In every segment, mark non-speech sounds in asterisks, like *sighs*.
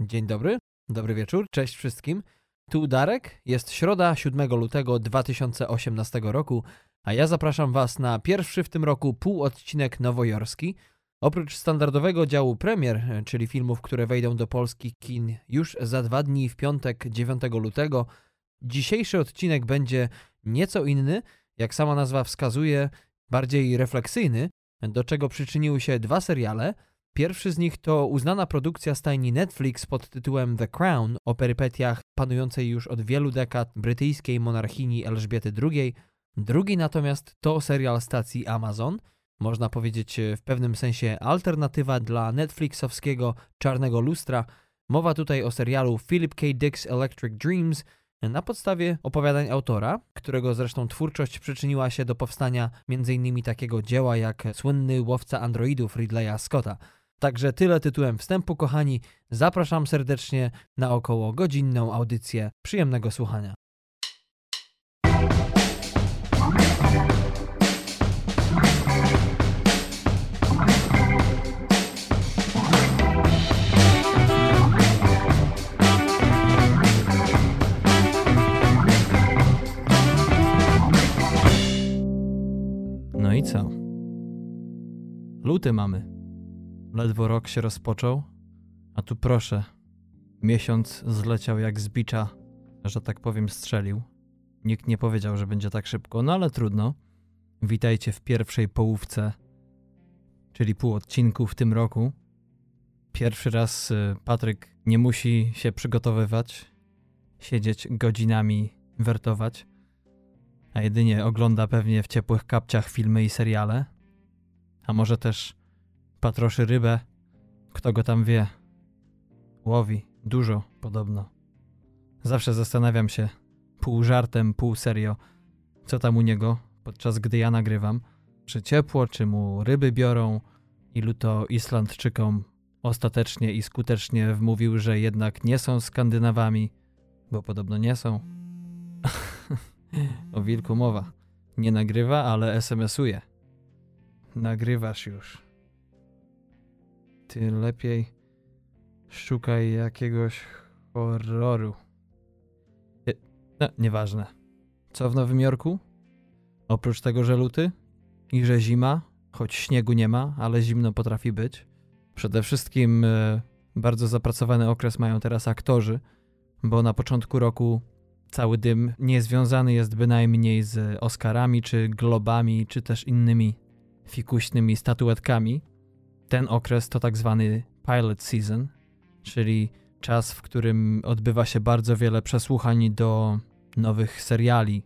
Dzień dobry, dobry wieczór, cześć wszystkim. Tu Darek, jest środa 7 lutego 2018 roku, a ja zapraszam Was na pierwszy w tym roku półodcinek nowojorski. Oprócz standardowego działu premier, czyli filmów, które wejdą do polskich kin już za dwa dni w piątek 9 lutego, dzisiejszy odcinek będzie nieco inny, jak sama nazwa wskazuje, bardziej refleksyjny, do czego przyczyniły się dwa seriale – Pierwszy z nich to uznana produkcja stajni Netflix pod tytułem The Crown o perypetiach panującej już od wielu dekad brytyjskiej monarchini Elżbiety II. Drugi natomiast to serial stacji Amazon, można powiedzieć w pewnym sensie alternatywa dla Netflixowskiego Czarnego Lustra. Mowa tutaj o serialu Philip K. Dick's Electric Dreams na podstawie opowiadań autora, którego zresztą twórczość przyczyniła się do powstania m.in. takiego dzieła jak słynny łowca androidów Ridleya Scotta. Także tyle tytułem wstępu, kochani. Zapraszam serdecznie na około godzinną audycję. Przyjemnego słuchania. No i co? Luty mamy. Ledwo rok się rozpoczął, a tu proszę, miesiąc zleciał jak z że tak powiem strzelił. Nikt nie powiedział, że będzie tak szybko, no ale trudno. Witajcie w pierwszej połówce, czyli pół odcinku w tym roku. Pierwszy raz y, Patryk nie musi się przygotowywać, siedzieć godzinami, wertować, a jedynie ogląda pewnie w ciepłych kapciach filmy i seriale. A może też Patroszy rybę. Kto go tam wie? Łowi. Dużo, podobno. Zawsze zastanawiam się, pół żartem, pół serio, co tam u niego, podczas gdy ja nagrywam. Czy ciepło, czy mu ryby biorą, ilu to Islandczykom ostatecznie i skutecznie wmówił, że jednak nie są Skandynawami, bo podobno nie są. *laughs* o wilku mowa. Nie nagrywa, ale SMS-uje. Nagrywasz już ty lepiej szukaj jakiegoś horroru. No, nieważne. Co w Nowym Jorku? Oprócz tego, że luty i że zima, choć śniegu nie ma, ale zimno potrafi być. Przede wszystkim e, bardzo zapracowany okres mają teraz aktorzy, bo na początku roku cały dym niezwiązany jest bynajmniej z Oscarami, czy Globami, czy też innymi fikuśnymi statuetkami. Ten okres to tak zwany pilot season, czyli czas, w którym odbywa się bardzo wiele przesłuchań do nowych seriali,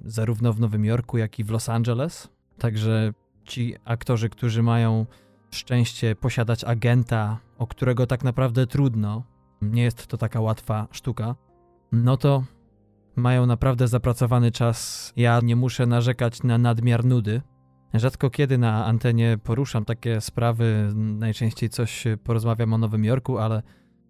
zarówno w Nowym Jorku, jak i w Los Angeles. Także ci aktorzy, którzy mają szczęście posiadać agenta, o którego tak naprawdę trudno, nie jest to taka łatwa sztuka, no to mają naprawdę zapracowany czas. Ja nie muszę narzekać na nadmiar nudy, Rzadko kiedy na antenie poruszam takie sprawy, najczęściej coś porozmawiam o Nowym Jorku, ale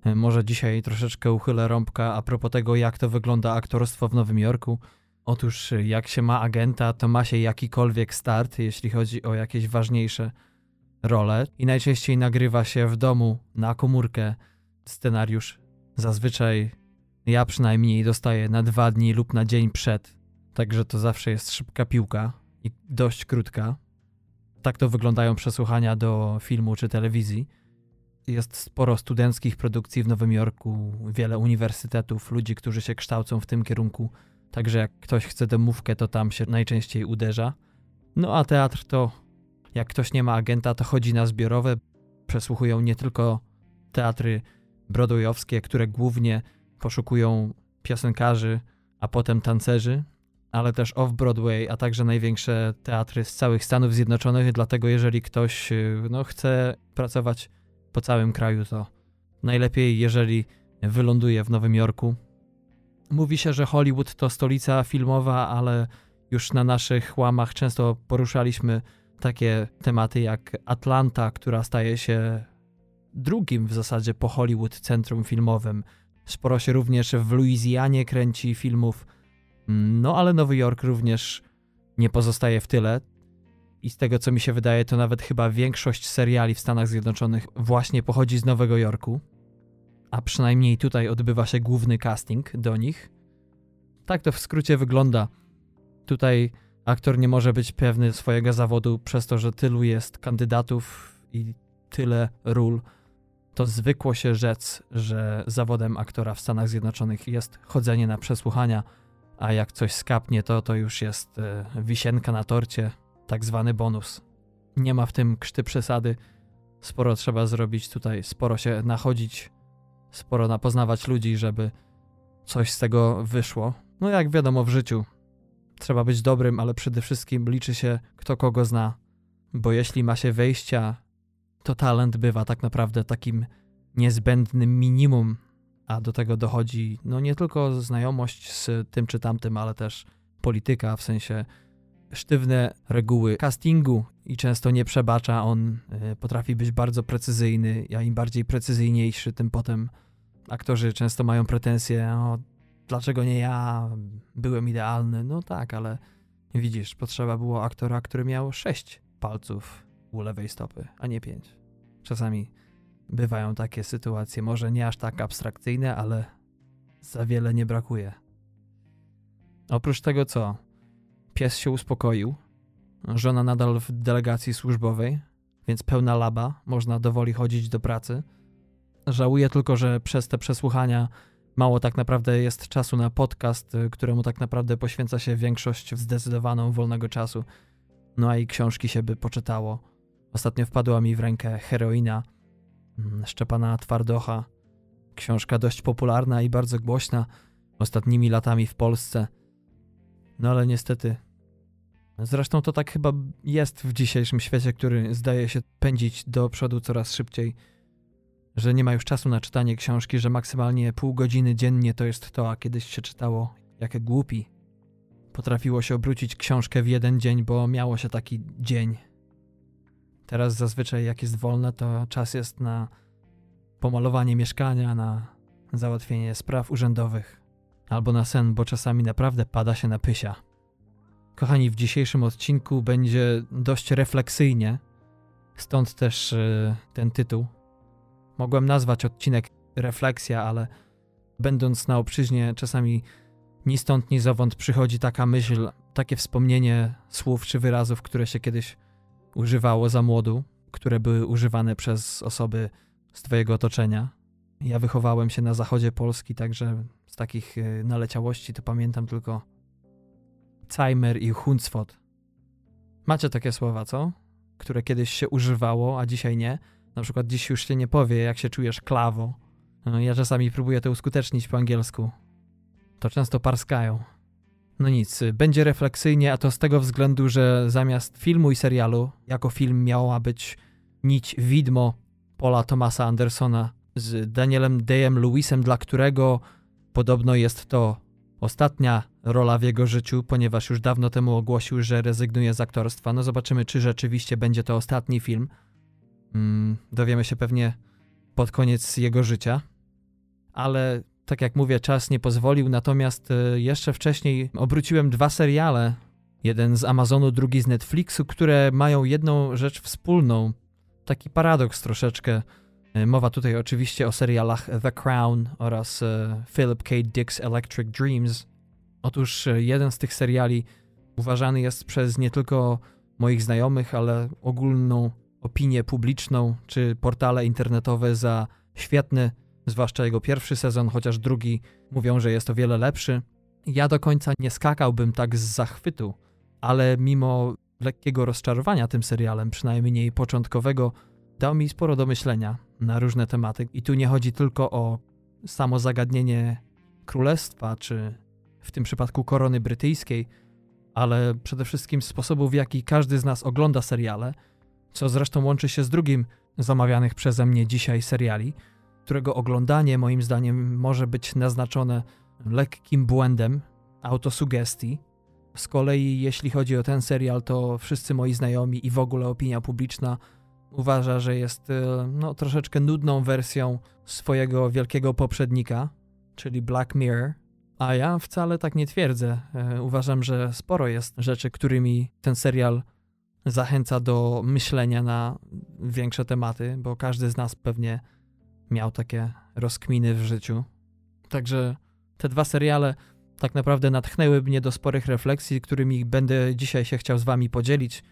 e, może dzisiaj troszeczkę uchylę rąbka a propos tego, jak to wygląda aktorstwo w Nowym Jorku. Otóż, jak się ma agenta, to ma się jakikolwiek start, jeśli chodzi o jakieś ważniejsze role, i najczęściej nagrywa się w domu na komórkę scenariusz. Zazwyczaj ja przynajmniej dostaję na dwa dni lub na dzień przed, także to zawsze jest szybka piłka i dość krótka. Tak to wyglądają przesłuchania do filmu czy telewizji. Jest sporo studenckich produkcji w Nowym Jorku, wiele uniwersytetów, ludzi, którzy się kształcą w tym kierunku. Także jak ktoś chce demówkę, to tam się najczęściej uderza. No a teatr to, jak ktoś nie ma agenta, to chodzi na zbiorowe. Przesłuchują nie tylko teatry broadwayowskie, które głównie poszukują piosenkarzy, a potem tancerzy, ale też off-Broadway, a także największe teatry z całych Stanów Zjednoczonych. Dlatego, jeżeli ktoś y, no, chce pracować po całym kraju, to najlepiej, jeżeli wyląduje w Nowym Jorku. Mówi się, że Hollywood to stolica filmowa, ale już na naszych łamach często poruszaliśmy takie tematy jak Atlanta, która staje się drugim w zasadzie po Hollywood centrum filmowym. Sporo się również w Luizjanie kręci filmów no ale Nowy Jork również nie pozostaje w tyle. I z tego co mi się wydaje, to nawet chyba większość seriali w Stanach Zjednoczonych właśnie pochodzi z Nowego Jorku. a przynajmniej tutaj odbywa się główny casting do nich. Tak to w skrócie wygląda. Tutaj aktor nie może być pewny swojego zawodu przez to, że tylu jest kandydatów i tyle ról. To zwykło się rzec, że zawodem aktora w Stanach Zjednoczonych jest chodzenie na przesłuchania, a jak coś skapnie, to to już jest e, wisienka na torcie, tak zwany bonus. Nie ma w tym krzty przesady. Sporo trzeba zrobić tutaj, sporo się nachodzić, sporo napoznawać ludzi, żeby coś z tego wyszło. No jak wiadomo w życiu, trzeba być dobrym, ale przede wszystkim liczy się kto kogo zna. Bo jeśli ma się wejścia, to talent bywa tak naprawdę takim niezbędnym minimum, a do tego dochodzi no nie tylko znajomość z tym czy tamtym, ale też polityka, w sensie sztywne reguły castingu i często nie przebacza. On y, potrafi być bardzo precyzyjny, a im bardziej precyzyjniejszy, tym potem aktorzy często mają pretensje, o, dlaczego nie ja, byłem idealny. No tak, ale widzisz, potrzeba było aktora, który miał sześć palców u lewej stopy, a nie pięć. Czasami bywają takie sytuacje, może nie aż tak abstrakcyjne, ale za wiele nie brakuje. Oprócz tego co? Pies się uspokoił, żona nadal w delegacji służbowej, więc pełna laba, można dowoli chodzić do pracy. Żałuję tylko, że przez te przesłuchania mało tak naprawdę jest czasu na podcast, któremu tak naprawdę poświęca się większość zdecydowaną wolnego czasu. No a i książki się by poczytało. Ostatnio wpadła mi w rękę heroina Szczepana Twardocha. Książka dość popularna i bardzo głośna ostatnimi latami w Polsce. No ale niestety. Zresztą to tak chyba jest w dzisiejszym świecie, który zdaje się pędzić do przodu coraz szybciej. Że nie ma już czasu na czytanie książki, że maksymalnie pół godziny dziennie to jest to, a kiedyś się czytało jak głupi. Potrafiło się obrócić książkę w jeden dzień, bo miało się taki dzień. Teraz zazwyczaj jak jest wolne, to czas jest na pomalowanie mieszkania, na załatwienie spraw urzędowych albo na sen, bo czasami naprawdę pada się na pysia. Kochani, w dzisiejszym odcinku będzie dość refleksyjnie, stąd też yy, ten tytuł. Mogłem nazwać odcinek Refleksja, ale będąc na obczyźnie, czasami ni stąd, ni zowąd przychodzi taka myśl, takie wspomnienie słów czy wyrazów, które się kiedyś używało za młodu, które były używane przez osoby z Twojego otoczenia. Ja wychowałem się na zachodzie Polski, także z takich e, naleciałości to pamiętam tylko Cajmer i Huncwot. Macie takie słowa, co? Które kiedyś się używało, a dzisiaj nie. Na przykład dziś już się nie powie, jak się czujesz klawo. No, ja czasami próbuję to uskutecznić po angielsku. To często parskają. No nic, będzie refleksyjnie, a to z tego względu, że zamiast filmu i serialu, jako film miała być nić widmo Paula Thomasa Andersona z Danielem Dayem Lewisem, dla którego podobno jest to ostatnia rola w jego życiu, ponieważ już dawno temu ogłosił, że rezygnuje z aktorstwa. No zobaczymy, czy rzeczywiście będzie to ostatni film. Mm, dowiemy się pewnie pod koniec jego życia. Ale tak jak mówię, czas nie pozwolił, natomiast e, jeszcze wcześniej obróciłem dwa seriale. Jeden z Amazonu, drugi z Netflixu, które mają jedną rzecz wspólną. Taki paradoks troszeczkę. E, mowa tutaj oczywiście o serialach The Crown oraz e, Philip K. Dick's Electric Dreams. Otóż jeden z tych seriali uważany jest przez nie tylko moich znajomych, ale ogólną opinię publiczną czy portale internetowe za świetny zwłaszcza jego pierwszy sezon, chociaż drugi mówią, że jest o wiele lepszy. Ja do końca nie skakałbym tak z zachwytu, ale mimo lekkiego rozczarowania tym serialem, przynajmniej początkowego, dał mi sporo do myślenia na różne tematy. I tu nie chodzi tylko o samo zagadnienie królestwa, czy w tym przypadku korony brytyjskiej, ale przede wszystkim sposobu, w jaki każdy z nas ogląda seriale, co zresztą łączy się z drugim zamawianych przeze mnie dzisiaj seriali, którego oglądanie moim zdaniem może być naznaczone lekkim błędem autosugestii. Z kolei jeśli chodzi o ten serial, to wszyscy moi znajomi i w ogóle opinia publiczna uważa, że jest e, no, troszeczkę nudną wersją swojego wielkiego poprzednika, czyli Black Mirror. A ja wcale tak nie twierdzę. E, uważam, że sporo jest rzeczy, którymi ten serial zachęca do myślenia na większe tematy, bo każdy z nas pewnie miał takie rozkminy w życiu. Także te dwa seriale tak naprawdę natchnęły mnie do sporych refleksji, którymi będę dzisiaj się chciał z wami podzielić.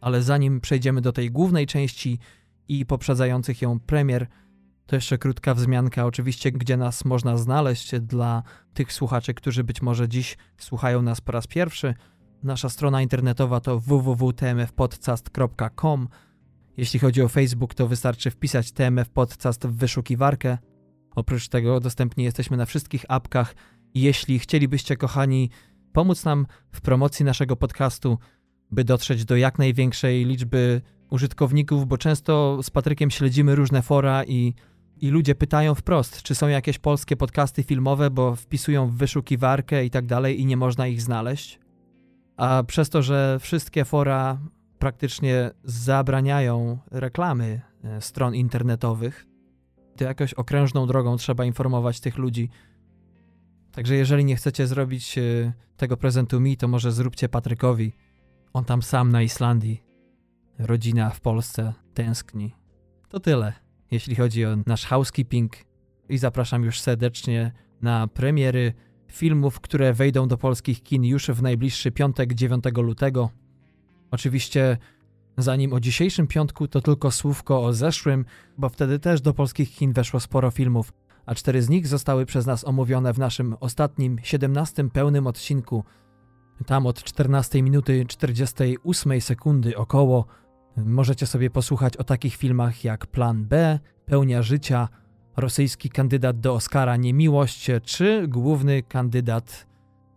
Ale zanim przejdziemy do tej głównej części i poprzedzających ją premier, to jeszcze krótka wzmianka, oczywiście, gdzie nas można znaleźć dla tych słuchaczy, którzy być może dziś słuchają nas po raz pierwszy. Nasza strona internetowa to www.tmfpodcast.com. Jeśli chodzi o Facebook, to wystarczy wpisać TMF Podcast w wyszukiwarkę. Oprócz tego dostępni jesteśmy na wszystkich apkach. Jeśli chcielibyście, kochani, pomóc nam w promocji naszego podcastu, by dotrzeć do jak największej liczby użytkowników, bo często z Patrykiem śledzimy różne fora i, i ludzie pytają wprost, czy są jakieś polskie podcasty filmowe, bo wpisują w wyszukiwarkę i tak dalej i nie można ich znaleźć. A przez to, że wszystkie fora praktycznie zabraniają reklamy e, stron internetowych, to jakoś okrężną drogą trzeba informować tych ludzi. Także jeżeli nie chcecie zrobić e, tego prezentu mi, to może zróbcie Patrykowi. On tam sam na Islandii. Rodzina w Polsce tęskni. To tyle, jeśli chodzi o nasz housekeeping. I zapraszam już serdecznie na premiery filmów, które wejdą do polskich kin już w najbliższy piątek 9 lutego. Oczywiście zanim o dzisiejszym piątku to tylko słówko o zeszłym, bo wtedy też do polskich kin weszło sporo filmów, a cztery z nich zostały przez nas omówione w naszym ostatnim, 17 pełnym odcinku. Tam od 14 minuty 48 sekundy około możecie sobie posłuchać o takich filmach jak Plan B, Pełnia Życia, rosyjski kandydat do Oscara Niemiłość, czy główny kandydat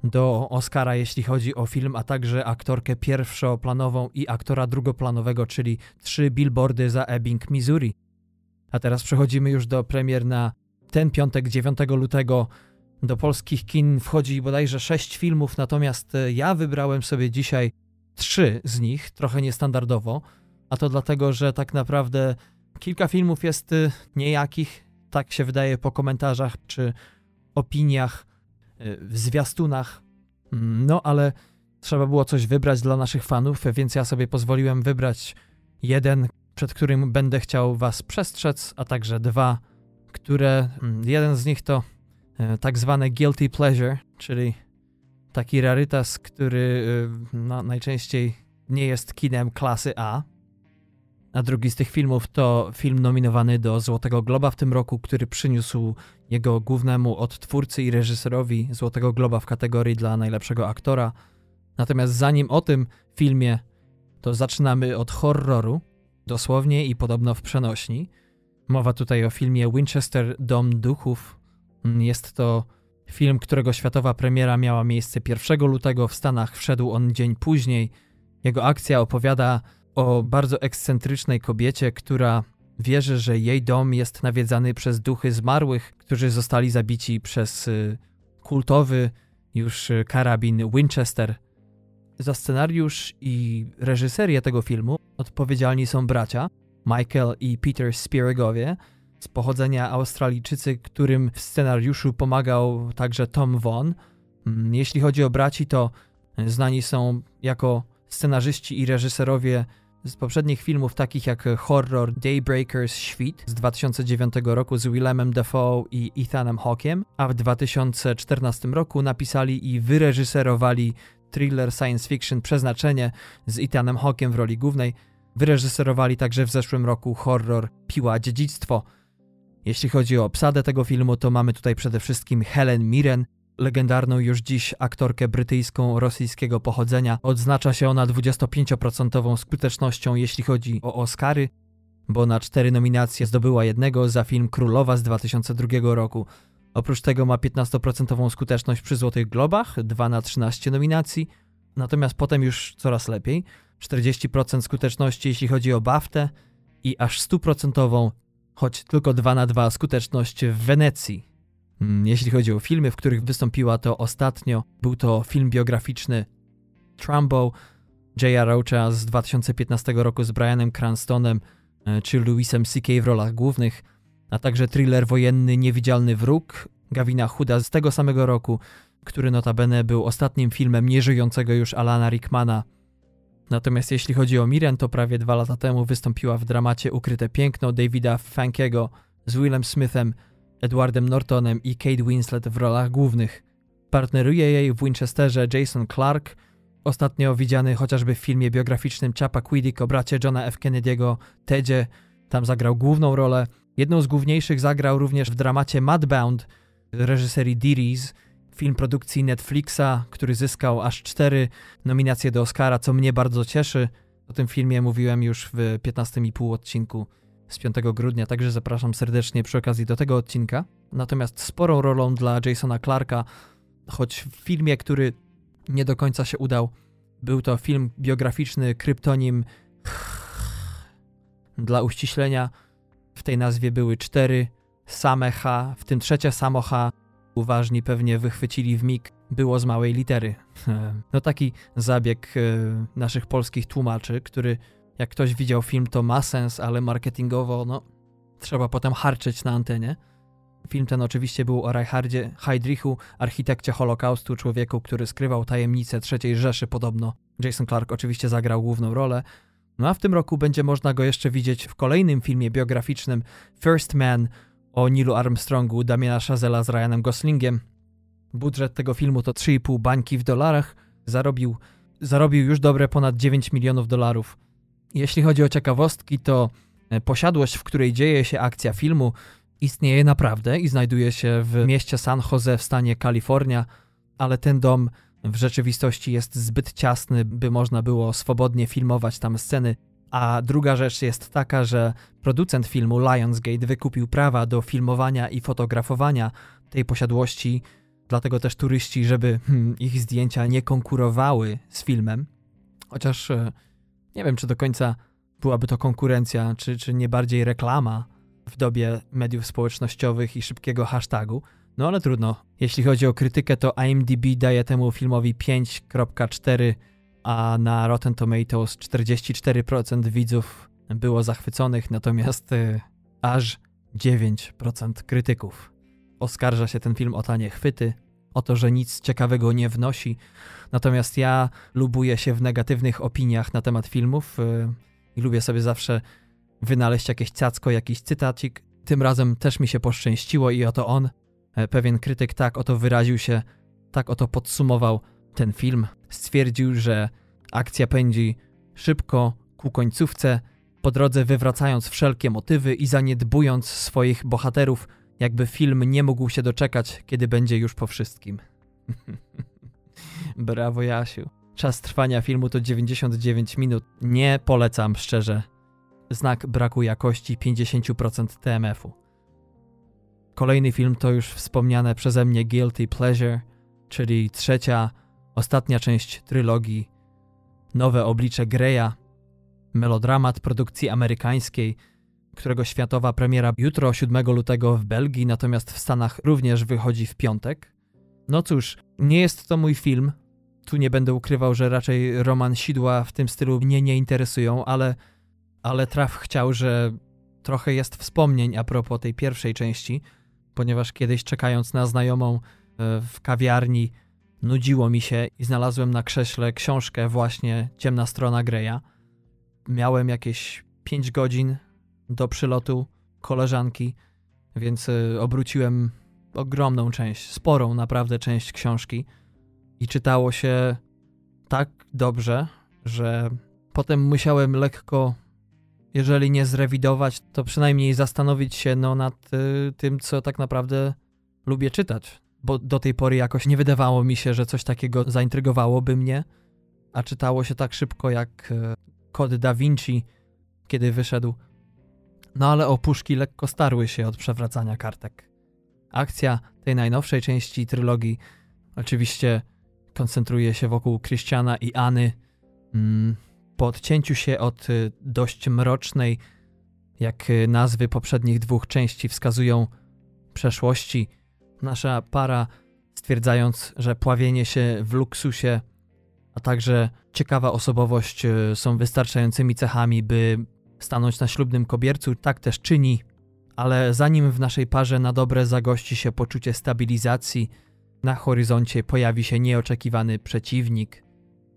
do Oscara, jeśli chodzi o film, a także aktorkę pierwszoplanową i aktora drugoplanowego, czyli trzy billboardy za Ebbing, Missouri. A teraz przechodzimy już do premier na ten piątek, 9 lutego. Do polskich kin wchodzi bodajże sześć filmów, natomiast e, ja wybrałem sobie dzisiaj trzy z nich, trochę niestandardowo, a to dlatego, że tak naprawdę kilka filmów jest e, niejakich, tak się wydaje po komentarzach czy opiniach w zwiastunach. Mm, no ale trzeba było coś wybrać dla naszych fanów, więc ja sobie pozwoliłem wybrać jeden, przed którym będę chciał was przestrzec, a także dwa, które mm, jeden z nich to e, tak zwane guilty pleasure, czyli taki rarytas, który e, no, najczęściej nie jest kinem klasy A, a drugi z tych filmów to film nominowany do Złotego Globa w tym roku, który przyniósł jego głównemu odtwórcy i reżyserowi Złotego Globa w kategorii dla najlepszego aktora. Natomiast zanim o tym filmie, to zaczynamy od horroru, dosłownie i podobno w przenośni. Mowa tutaj o filmie Winchester Dom Duchów. Jest to film, którego światowa premiera miała miejsce 1 lutego w Stanach, wszedł on dzień później. Jego akcja opowiada o bardzo ekscentrycznej kobiecie, która wierzy, że jej dom jest nawiedzany przez duchy zmarłych, którzy zostali zabici przez y, kultowy już y, karabin Winchester. Za scenariusz i reżyserię tego filmu odpowiedzialni są bracia Michael i Peter Spieregowie, z pochodzenia Australijczycy, którym w scenariuszu pomagał także Tom Vaughan. Mm, jeśli chodzi o braci, to znani są jako scenarzyści i reżyserowie z poprzednich filmów takich jak horror Daybreakers Świt z 2009 roku z Willemem Dafoe i Ethanem Hawkiem, a w 2014 roku napisali i wyreżyserowali thriller science fiction Przeznaczenie z Ethanem Hawkiem w roli głównej. Wyreżyserowali także w zeszłym roku horror Piła Dziedzictwo. Jeśli chodzi o obsadę tego filmu, to mamy tutaj przede wszystkim Helen Mirren, legendarną już dziś aktorkę brytyjską rosyjskiego pochodzenia. Odznacza się ona 25% skutecznością, jeśli chodzi o Oscary, bo na cztery nominacje zdobyła jednego za film Królowa z 2002 roku. Oprócz tego ma 15% skuteczność przy Złotych Globach, 2 na 13 nominacji, natomiast potem już coraz lepiej. 40% skuteczności jeśli chodzi o BAFTę i aż 100%, choć tylko 2 na 2 skuteczność w Wenecji. Mm, jeśli chodzi o filmy, w których wystąpiła, to ostatnio był to film biograficzny Trumbo J.R. Roacha z 2015 roku z Brianem Cranstonem e, czy Louisem C.K. w rolach głównych, a także thriller wojenny Niewidzialny Wróg Gavina Huda z tego samego roku, który notabene był ostatnim filmem nieżyjącego już Alana Rickmana. Natomiast jeśli chodzi o Miren, to prawie dwa lata temu wystąpiła w dramacie Ukryte Piękno Davida Fankiego z Willem Smithem, Edwardem Nortonem i Kate Winslet w rolach głównych. Partneruje jej w Winchesterze Jason Clark, ostatnio widziany chociażby w filmie biograficznym Chapa Quiddick o bracie Johna F. Kennedy'ego, Tedzie. Tam zagrał główną rolę. Jedną z główniejszych zagrał również w dramacie Mudbound reżyserii Dearies, film produkcji Netflixa, który zyskał aż cztery nominacje do Oscara, co mnie bardzo cieszy. O tym filmie mówiłem już w 15,5 odcinku z 5 grudnia, także zapraszam serdecznie przy okazji do tego odcinka. Natomiast sporą rolą dla Jasona Clarka, choć w filmie, który nie do końca się udał, był to film biograficzny kryptonim *sighs* dla uściślenia. W tej nazwie były cztery same H, w tym trzecie samo H. Uważni pewnie wychwycili w mig, było z małej litery. *laughs* No taki zabieg e, naszych polskich tłumaczy, który jak ktoś widział film, to ma sens, ale marketingowo, no, trzeba potem harczyć na antenie. Film ten oczywiście był o Reichardzie Heydrichu, architekcie Holokaustu, człowieku, który skrywał tajemnice III Rzeszy podobno. Jason Clark oczywiście zagrał główną rolę. No a w tym roku będzie można go jeszcze widzieć w kolejnym filmie biograficznym First Man o Nilu Armstrongu Damiana Chazela z Ryanem Goslingiem. Budżet tego filmu to 3,5 bańki w dolarach. Zarobił, zarobił już dobre ponad 9 milionów dolarów. Jeśli chodzi o ciekawostki, to e, posiadłość, w której dzieje się akcja filmu, istnieje naprawdę i znajduje się w mieście San Jose w stanie Kalifornia, ale ten dom w rzeczywistości jest zbyt ciasny, by można było swobodnie filmować tam sceny. A druga rzecz jest taka, że producent filmu Lionsgate wykupił prawa do filmowania i fotografowania tej posiadłości, dlatego też turyści, żeby hmm, ich zdjęcia nie konkurowały z filmem. Chociaż e, nie wiem, czy do końca byłaby to konkurencja, czy, czy nie bardziej reklama w dobie mediów społecznościowych i szybkiego hashtagu. No ale trudno. Jeśli chodzi o krytykę, to IMDb daje temu filmowi 5.4, a na Rotten Tomatoes 44% widzów było zachwyconych, natomiast y, aż 9% krytyków. Oskarża się ten film o tanie chwyty, o to, że nic ciekawego nie wnosi. Natomiast ja lubuję się w negatywnych opiniach na temat filmów yy, i lubię sobie zawsze wynaleźć jakieś cacko, jakiś cytacik. Tym razem też mi się poszczęściło i oto on, e, pewien krytyk tak oto wyraził się, tak oto podsumował ten film. Stwierdził, że akcja pędzi szybko ku końcówce, po drodze wywracając wszelkie motywy i zaniedbując swoich bohaterów, jakby film nie mógł się doczekać, kiedy będzie już po wszystkim. *laughs* Brawo, Jasiu. Czas trwania filmu to 99 minut. Nie polecam szczerze. Znak braku jakości 50% TMF-u. Kolejny film to już wspomniane przeze mnie Guilty Pleasure, czyli trzecia, ostatnia część trylogii Nowe oblicze Greya, melodramat produkcji amerykańskiej, którego światowa premiera jutro 7 lutego w Belgii, natomiast w Stanach również wychodzi w piątek. No cóż, nie jest to mój film. Tu nie będę ukrywał, że raczej Roman Sidła w tym stylu mnie nie interesują, ale, ale traf chciał, że trochę jest wspomnień a propos tej pierwszej części, ponieważ kiedyś czekając na znajomą e, w kawiarni nudziło mi się i znalazłem na krześle książkę właśnie Ciemna strona Greya. Miałem jakieś 5 godzin do przylotu koleżanki, więc y, obróciłem ogromną część, sporą naprawdę część książki i czytało się tak dobrze, że potem musiałem lekko, jeżeli nie zrewidować, to przynajmniej zastanowić się no, nad y, tym, co tak naprawdę lubię czytać. Bo do tej pory jakoś nie wydawało mi się, że coś takiego zaintrygowałoby mnie, a czytało się tak szybko jak y, Kod Da Vinci, kiedy wyszedł. No ale opuszki lekko starły się od przewracania kartek. Akcja tej najnowszej części trylogii oczywiście koncentruje się wokół Krystiana iAny. Mm, po odcięciu się od y, dość mrocznej, jak y, nazwy poprzednich dwóch części wskazują, przeszłości, nasza para, stwierdzając, że pławienie się w luksusie, a także ciekawa osobowość y, są wystarczającymi cechami, by stanąć na ślubnym kobiercu, tak też czyni, ale zanim w naszej parze na dobre zagości się poczucie stabilizacji, na horyzoncie pojawi się nieoczekiwany przeciwnik,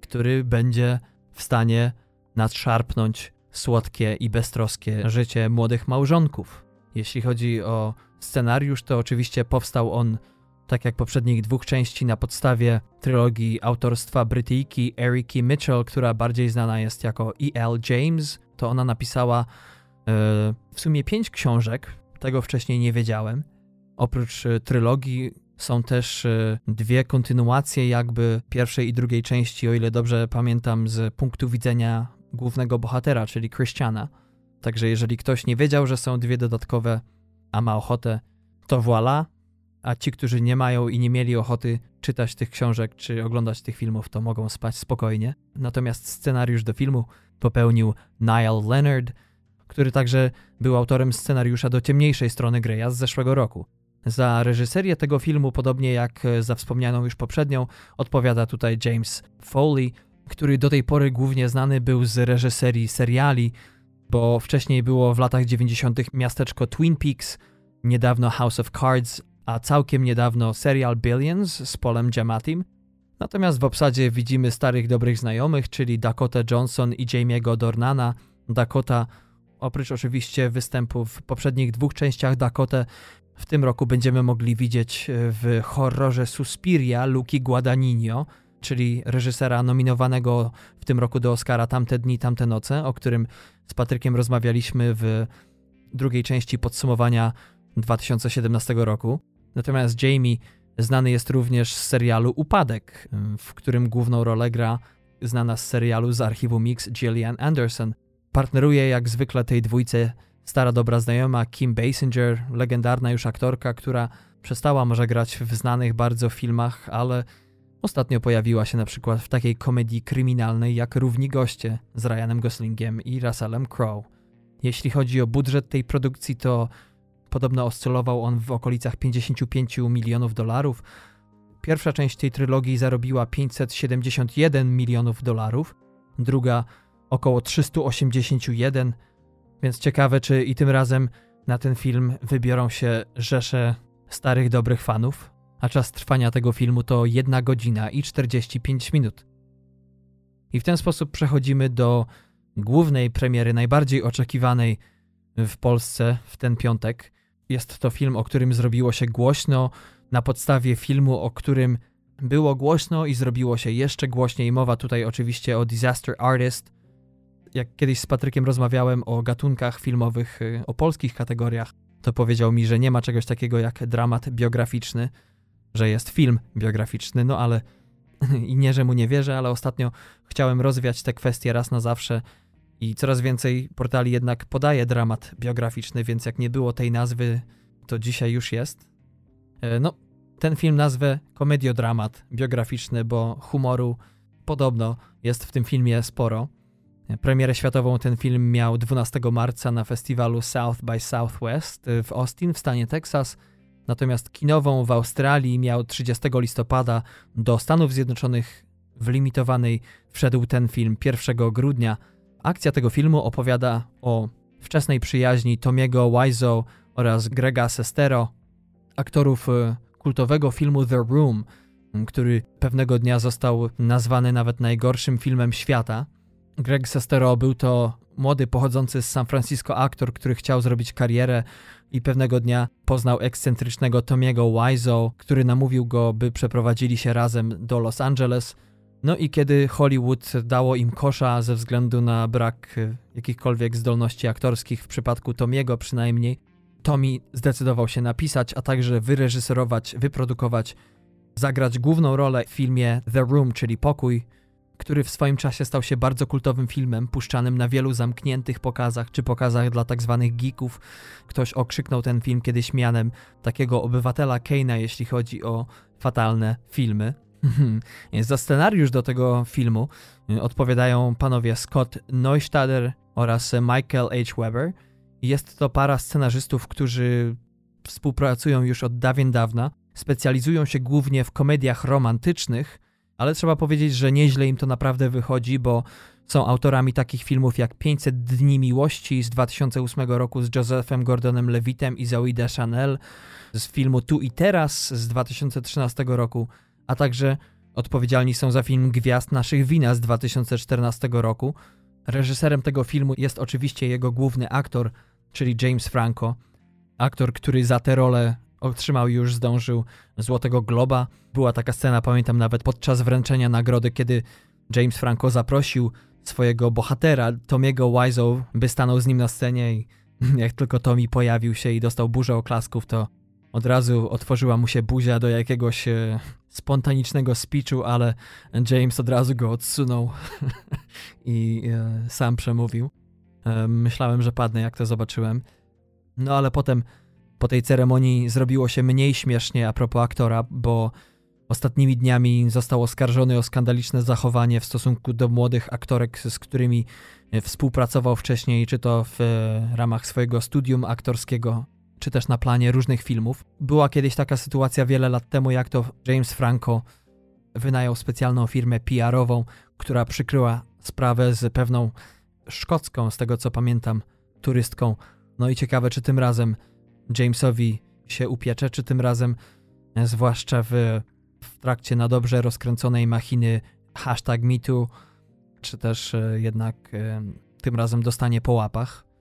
który będzie w stanie nadszarpnąć słodkie i beztroskie życie młodych małżonków. Jeśli chodzi o scenariusz, to oczywiście powstał on, tak jak poprzednich dwóch części, na podstawie trylogii autorstwa Brytyjki Eriki Mitchell, która bardziej znana jest jako E.L. James. To ona napisała e, w sumie pięć książek, tego wcześniej nie wiedziałem. Oprócz e, trylogii są też e, dwie kontynuacje jakby pierwszej i drugiej części, o ile dobrze pamiętam, z punktu widzenia głównego bohatera, czyli Christiana. Także jeżeli ktoś nie wiedział, że są dwie dodatkowe, a ma ochotę, to voilà. A ci, którzy nie mają i nie mieli ochoty czytać tych książek czy oglądać tych filmów, to mogą spać spokojnie. Natomiast scenariusz do filmu popełnił Niall Leonard, który także był autorem scenariusza do ciemniejszej strony Greya z zeszłego roku. Za reżyserię tego filmu, podobnie jak za wspomnianą już poprzednią, odpowiada tutaj James Foley, który do tej pory głównie znany był z reżyserii seriali, bo wcześniej było w latach 90. miasteczko Twin Peaks, niedawno House of Cards, a całkiem niedawno serial Billions z Polem Giamatim. Natomiast w obsadzie widzimy starych dobrych znajomych, czyli Dakota Johnson i Jamie'ego Dornana. Dakota, oprócz oczywiście występów w poprzednich dwóch częściach Dakotę, w tym roku będziemy mogli widzieć w horrorze Suspiria Luki Guadagnino, czyli reżysera nominowanego w tym roku do Oscara Tamte dni, tamte noce, o którym z Patrykiem rozmawialiśmy w drugiej części podsumowania 2017 roku. Natomiast Jamie znany jest również z serialu Upadek, w którym główną rolę gra znana z serialu z archiwum Mix Gillian Anderson. Partneruje jak zwykle tej dwójce stara dobra znajoma Kim Basinger, legendarna już aktorka, która przestała może grać w znanych bardzo filmach, ale ostatnio pojawiła się na przykład w takiej komedii kryminalnej jak Równi Goście z Ryanem Goslingiem i Russellem Crowe. Jeśli chodzi o budżet tej produkcji, to podobno oscylował on w okolicach 55 milionów dolarów. Pierwsza część tej trylogii zarobiła 571 milionów dolarów, druga około 381 więc ciekawe, czy i tym razem na ten film wybiorą się rzesze starych, dobrych fanów, a czas trwania tego filmu to 1 godzina i 45 minut. I w ten sposób przechodzimy do głównej premiery, najbardziej oczekiwanej w Polsce w ten piątek. Jest to film, o którym zrobiło się głośno, na podstawie filmu, o którym było głośno i zrobiło się jeszcze głośniej. Mowa tutaj oczywiście o Disaster Artist, jak kiedyś z Patrykiem rozmawiałem o gatunkach filmowych, y, o polskich kategoriach, to powiedział mi, że nie ma czegoś takiego jak dramat biograficzny, że jest film biograficzny, no ale *laughs* i nie, że mu nie wierzę, ale ostatnio chciałem rozwiać te kwestie raz na zawsze i coraz więcej portali jednak podaje dramat biograficzny, więc jak nie było tej nazwy, to dzisiaj już jest. E, no, ten film nazwę komediodramat biograficzny, bo humoru podobno jest w tym filmie sporo. Premierę światową ten film miał 12 marca na festiwalu South by Southwest w Austin w stanie Texas, natomiast kinową w Australii miał 30 listopada. Do Stanów Zjednoczonych w limitowanej wszedł ten film 1 grudnia. Akcja tego filmu opowiada o wczesnej przyjaźni Tomiego Wiseau oraz Grega Sestero, aktorów e, kultowego filmu The Room, który pewnego dnia został nazwany nawet najgorszym filmem świata. Greg Sestero był to młody, pochodzący z San Francisco aktor, który chciał zrobić karierę i pewnego dnia poznał ekscentrycznego Tomiego Wiseau, który namówił go, by przeprowadzili się razem do Los Angeles. No i kiedy Hollywood dało im kosza ze względu na brak e, jakichkolwiek zdolności aktorskich, w przypadku Tomiego przynajmniej, Tommy zdecydował się napisać, a także wyreżyserować, wyprodukować, zagrać główną rolę w filmie The Room, czyli Pokój, który w swoim czasie stał się bardzo kultowym filmem, puszczanym na wielu zamkniętych pokazach czy pokazach dla tak zwanych geeków. Ktoś okrzyknął ten film kiedyś mianem takiego obywatela Keina, jeśli chodzi o fatalne filmy. *laughs* Za scenariusz do tego filmu y, odpowiadają panowie Scott Neustadter oraz Michael H. Weber. Jest to para scenarzystów, którzy współpracują już od dawien dawna. Specjalizują się głównie w komediach romantycznych, ale trzeba powiedzieć, że nieźle im to naprawdę wychodzi, bo są autorami takich filmów jak 500 Dni Miłości z 2008 roku z Josephem Gordonem Levitem i Zoe Deschanel, z filmu Tu i Teraz z 2013 roku, a także odpowiedzialni są za film Gwiazd Naszych Wina z 2014 roku. Reżyserem tego filmu jest oczywiście jego główny aktor, czyli James Franco. Aktor, który za tę rolę otrzymał już, zdążył Złotego Globa. Była taka scena, pamiętam nawet podczas wręczenia nagrody, kiedy James Franco zaprosił swojego bohatera, Tomiego Wiseau, by stanął z nim na scenie i *laughs* jak tylko Tommy pojawił się i dostał burzę oklasków, to od razu otworzyła mu się buzia do jakiegoś e, spontanicznego speechu, ale James od razu go odsunął *laughs* i e, sam przemówił. E, myślałem, że padnę, jak to zobaczyłem. No ale potem po tej ceremonii zrobiło się mniej śmiesznie a propos aktora, bo ostatnimi dniami został oskarżony o skandaliczne zachowanie w stosunku do młodych aktorek, z którymi współpracował wcześniej, czy to w ramach swojego studium aktorskiego, czy też na planie różnych filmów. Była kiedyś taka sytuacja wiele lat temu, jak to James Franco wynajął specjalną firmę PR-ową, która przykryła sprawę z pewną szkocką, z tego co pamiętam, turystką. No i ciekawe, czy tym razem Jamesowi się upiecze, czy tym razem, e, zwłaszcza w, w trakcie na dobrze rozkręconej machiny hashtag MeToo, czy też e, jednak e, tym razem dostanie po łapach.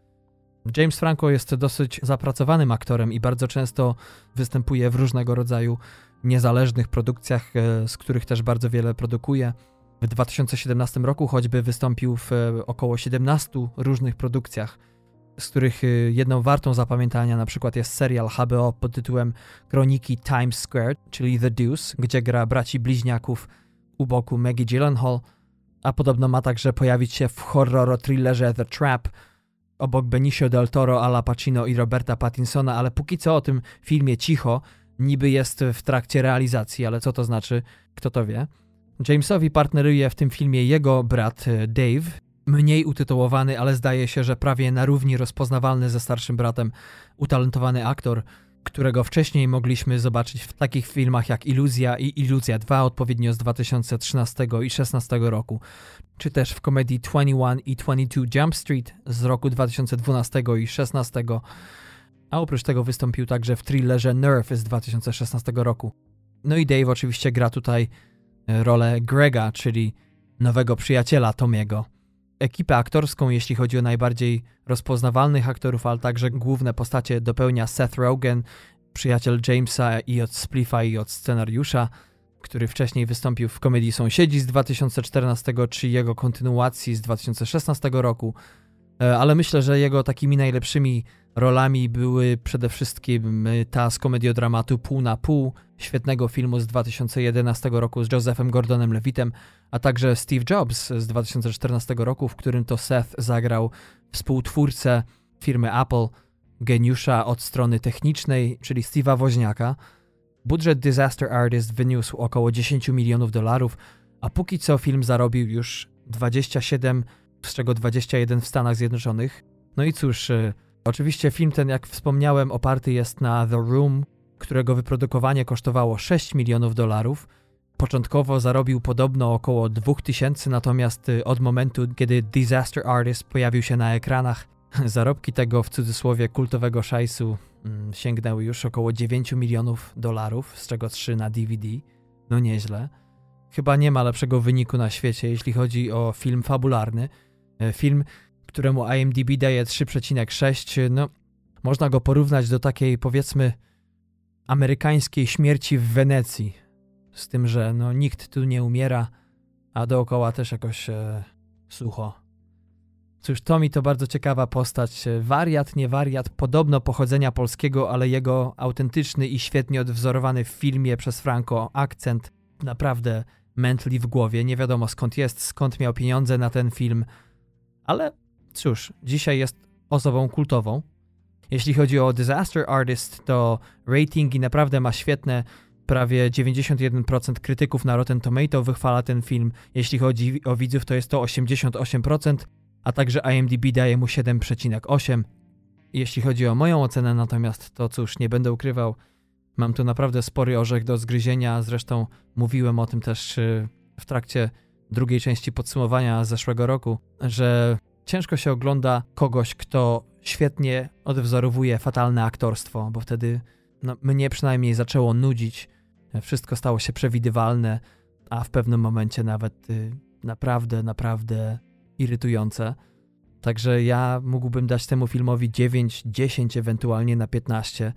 James Franco jest dosyć zapracowanym aktorem i bardzo często występuje w różnego rodzaju niezależnych produkcjach, z których też bardzo wiele produkuje. W 2017 roku choćby wystąpił w około 17 różnych produkcjach z których y, jedną wartą zapamiętania na przykład jest serial HBO pod tytułem Kroniki Times Square, czyli The Deuce, gdzie gra braci bliźniaków u boku Maggie Gyllenhaal, a podobno ma także pojawić się w horror-thrillerze The Trap obok Benicio del Toro, Ala Pacino i Roberta Pattinsona, ale póki co o tym filmie cicho, niby jest w trakcie realizacji, ale co to znaczy, kto to wie. Jamesowi partneruje w tym filmie jego brat y, Dave, mniej utytułowany, ale zdaje się, że prawie na równi rozpoznawalny ze starszym bratem, utalentowany aktor, którego wcześniej mogliśmy zobaczyć w takich filmach jak Iluzja i Iluzja 2, odpowiednio z 2013 i 2016 roku, czy też w komedii 21 i 22 Jump Street z roku 2012 i 2016, a oprócz tego wystąpił także w thrillerze Nerve z 2016 roku. No i Dave oczywiście gra tutaj e, rolę Grega, czyli nowego przyjaciela Tomiego ekipę aktorską, jeśli chodzi o najbardziej rozpoznawalnych aktorów, ale także główne postacie dopełnia Seth Rogen, przyjaciel Jamesa i od Spliffa i od scenariusza, który wcześniej wystąpił w komedii Sąsiedzi z 2014 czy jego kontynuacji z 2016 roku, e, ale myślę, że jego takimi najlepszymi rolami były przede wszystkim e, ta z komediodramatu Pół na Pół, świetnego filmu z 2011 roku z Josephem Gordonem Levitem, a także Steve Jobs z 2014 roku, w którym to Seth zagrał współtwórcę firmy Apple, geniusza od strony technicznej, czyli Steve'a Woźniaka. Budżet Disaster Artist wyniósł około 10 milionów dolarów, a póki co film zarobił już 27, z czego 21 w Stanach Zjednoczonych. No i cóż, y, oczywiście film ten, jak wspomniałem, oparty jest na The Room, którego wyprodukowanie kosztowało 6 milionów dolarów. Początkowo zarobił podobno około 2000, natomiast y, od momentu, kiedy Disaster Artist pojawił się na ekranach, *laughs* zarobki tego w cudzysłowie kultowego szajsu mm, sięgnęły już około 9 milionów dolarów, z czego 3 na DVD. No nieźle. Chyba nie ma lepszego wyniku na świecie, jeśli chodzi o film fabularny. E, film, któremu IMDb daje 3,6, no można go porównać do takiej powiedzmy amerykańskiej śmierci w Wenecji. Z tym, że no, nikt tu nie umiera, a dookoła też jakoś e, sucho. Cóż, to mi to bardzo ciekawa postać. Wariat, nie wariat, podobno pochodzenia polskiego, ale jego autentyczny i świetnie odwzorowany w filmie przez Franco akcent naprawdę mętli w głowie. Nie wiadomo skąd jest, skąd miał pieniądze na ten film, ale cóż, dzisiaj jest osobą kultową. Jeśli chodzi o Disaster Artist, to ratingi naprawdę ma świetne. Prawie 91% krytyków na Rotten Tomato wychwala ten film. Jeśli chodzi o widzów, to jest to 88%, a także IMDb daje mu 7,8. Jeśli chodzi o moją ocenę natomiast, to cóż, nie będę ukrywał, mam tu naprawdę spory orzech do zgryzienia, zresztą mówiłem o tym też y, w trakcie drugiej części podsumowania zeszłego roku, że ciężko się ogląda kogoś, kto świetnie odwzorowuje fatalne aktorstwo, bo wtedy no, mnie przynajmniej zaczęło nudzić. Wszystko stało się przewidywalne, a w pewnym momencie nawet y, naprawdę, naprawdę irytujące. Także ja mógłbym dać temu filmowi 9, 10, ewentualnie na 15.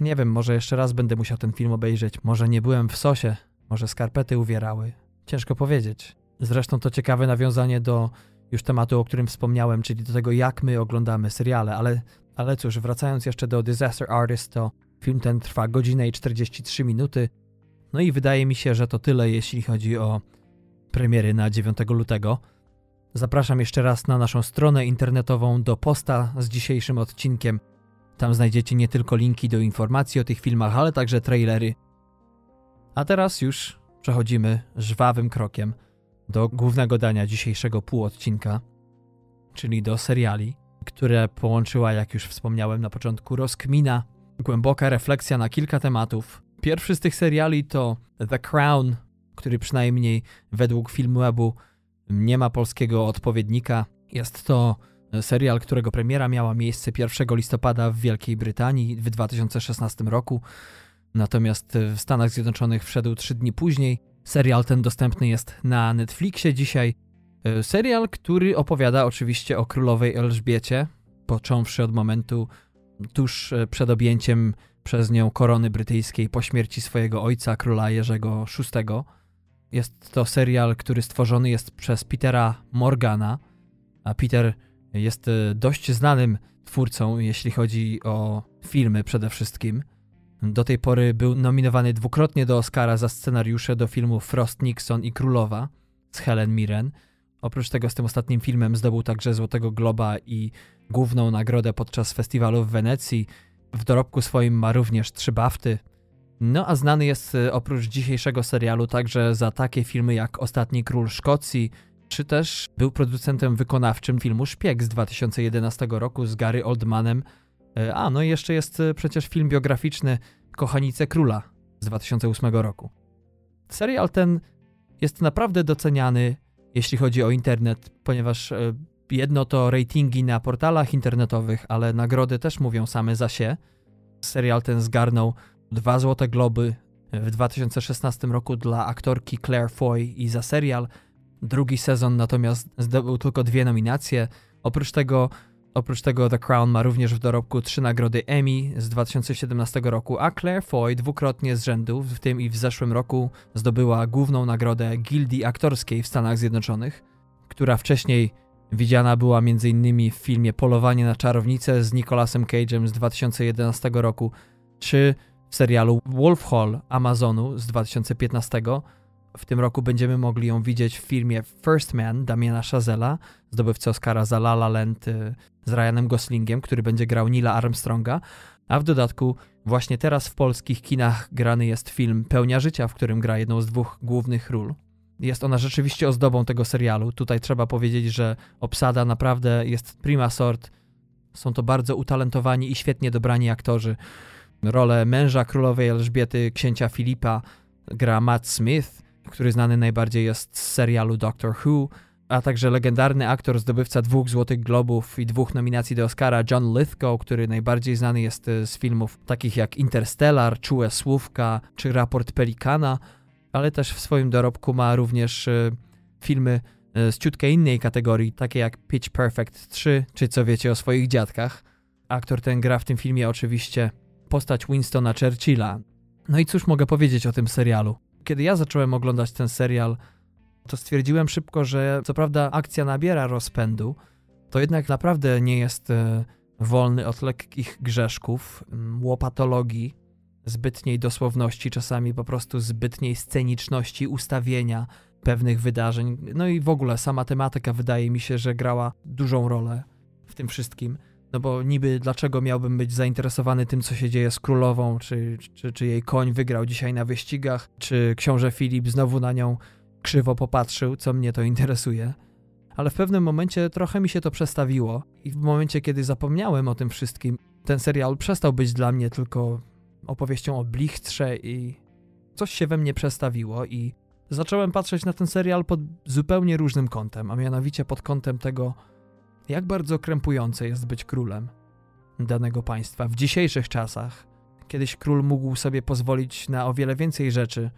Nie wiem, może jeszcze raz będę musiał ten film obejrzeć. Może nie byłem w sosie, może skarpety uwierały. Ciężko powiedzieć. Zresztą to ciekawe nawiązanie do już tematu, o którym wspomniałem, czyli do tego, jak my oglądamy seriale, ale, ale cóż, wracając jeszcze do Disaster Artist, to film ten trwa godzinę i 43 minuty. No i wydaje mi się, że to tyle, jeśli chodzi o premiery na 9 lutego. Zapraszam jeszcze raz na naszą stronę internetową do posta z dzisiejszym odcinkiem. Tam znajdziecie nie tylko linki do informacji o tych filmach, ale także trailery. A teraz już przechodzimy żwawym krokiem do głównego dania dzisiejszego półodcinka, czyli do seriali, które połączyła, jak już wspomniałem na początku, rozkmina, głęboka refleksja na kilka tematów. Pierwszy z tych seriali to The Crown, który przynajmniej według Filmwebu nie ma polskiego odpowiednika. Jest to serial, którego premiera miała miejsce 1 listopada w Wielkiej Brytanii w 2016 roku, natomiast w Stanach Zjednoczonych wszedł trzy dni później. Serial ten dostępny jest na Netflixie dzisiaj. Serial, który opowiada oczywiście o królowej Elżbiecie, począwszy od momentu tuż e, przed objęciem przez nią korony brytyjskiej po śmierci swojego ojca, króla Jerzego VI. Jest to serial, który stworzony jest przez Petera Morgana, a Peter jest e, dość znanym twórcą, jeśli chodzi o filmy przede wszystkim. Do tej pory był nominowany dwukrotnie do Oscara za scenariusze do filmów Frost Nixon i Królowa z Helen Mirren. Oprócz tego z tym ostatnim filmem zdobył także Złotego Globa i główną nagrodę podczas festiwalu w Wenecji. W dorobku swoim ma również trzy bafty. No a znany jest e, oprócz dzisiejszego serialu także za takie filmy jak Ostatni Król Szkocji, czy też był producentem wykonawczym filmu Szpieg z 2011 roku z Gary Oldmanem. E, a, no i jeszcze jest e, przecież film biograficzny Kochanice Króla z 2008 roku. Serial ten jest naprawdę doceniany, jeśli chodzi o internet, ponieważ e, jedno to ratingi na portalach internetowych, ale nagrody też mówią same za się. Serial ten zgarnął dwa Złote Globy w 2016 roku dla aktorki Claire Foy i za serial – Drugi sezon natomiast zdobył tylko dwie nominacje. Oprócz tego, oprócz tego The Crown ma również w dorobku trzy nagrody Emmy z 2017 roku, a Claire Foy dwukrotnie z rzędu, w tym i w zeszłym roku, zdobyła główną nagrodę Gildii Aktorskiej w Stanach Zjednoczonych, która wcześniej widziana była m.in. w filmie Polowanie na czarownicę z Nicolasem Cage'em z 2011 roku, czy w serialu Wolf Hall Amazonu z 2015 w tym roku będziemy mogli ją widzieć w filmie First Man Damiana Chazela, zdobywcy Oscara za La La Land y, z Ryanem Goslingiem, który będzie grał Nila Armstronga, a w dodatku właśnie teraz w polskich kinach grany jest film Pełnia Życia, w którym gra jedną z dwóch głównych ról. Jest ona rzeczywiście ozdobą tego serialu. Tutaj trzeba powiedzieć, że obsada naprawdę jest prima sort. Są to bardzo utalentowani i świetnie dobrani aktorzy. Rolę męża królowej Elżbiety, księcia Filipa gra Matt Smith, który znany najbardziej jest z serialu Doctor Who, a także legendarny aktor, zdobywca dwóch Złotych Globów i dwóch nominacji do Oscara, John Lithgow, który najbardziej znany jest e, z filmów takich jak Interstellar, Czułe Słówka czy Raport Pelikana, ale też w swoim dorobku ma również e, filmy e, z ciutkę innej kategorii, takie jak Pitch Perfect 3 czy Co wiecie o swoich dziadkach. Aktor ten gra w tym filmie oczywiście postać Winstona Churchilla. No i cóż mogę powiedzieć o tym serialu? Kiedy ja zacząłem oglądać ten serial, to stwierdziłem szybko, że co prawda akcja nabiera rozpędu, to jednak naprawdę nie jest e, wolny od lekkich grzeszków, łopatologii, zbytniej dosłowności, czasami po prostu zbytniej sceniczności, ustawienia pewnych wydarzeń. No i w ogóle sama tematyka wydaje mi się, że grała dużą rolę w tym wszystkim. No bo niby dlaczego miałbym być zainteresowany tym, co się dzieje z królową, czy, czy, czy jej koń wygrał dzisiaj na wyścigach, czy książę Filip znowu na nią krzywo popatrzył, co mnie to interesuje. Ale w pewnym momencie trochę mi się to przestawiło i w momencie, kiedy zapomniałem o tym wszystkim, ten serial przestał być dla mnie tylko opowieścią o blichtrze i coś się we mnie przestawiło i zacząłem patrzeć na ten serial pod zupełnie różnym kątem, a mianowicie pod kątem tego, jak bardzo krępujące jest być królem danego państwa w dzisiejszych czasach. Kiedyś król mógł sobie pozwolić na o wiele więcej rzeczy,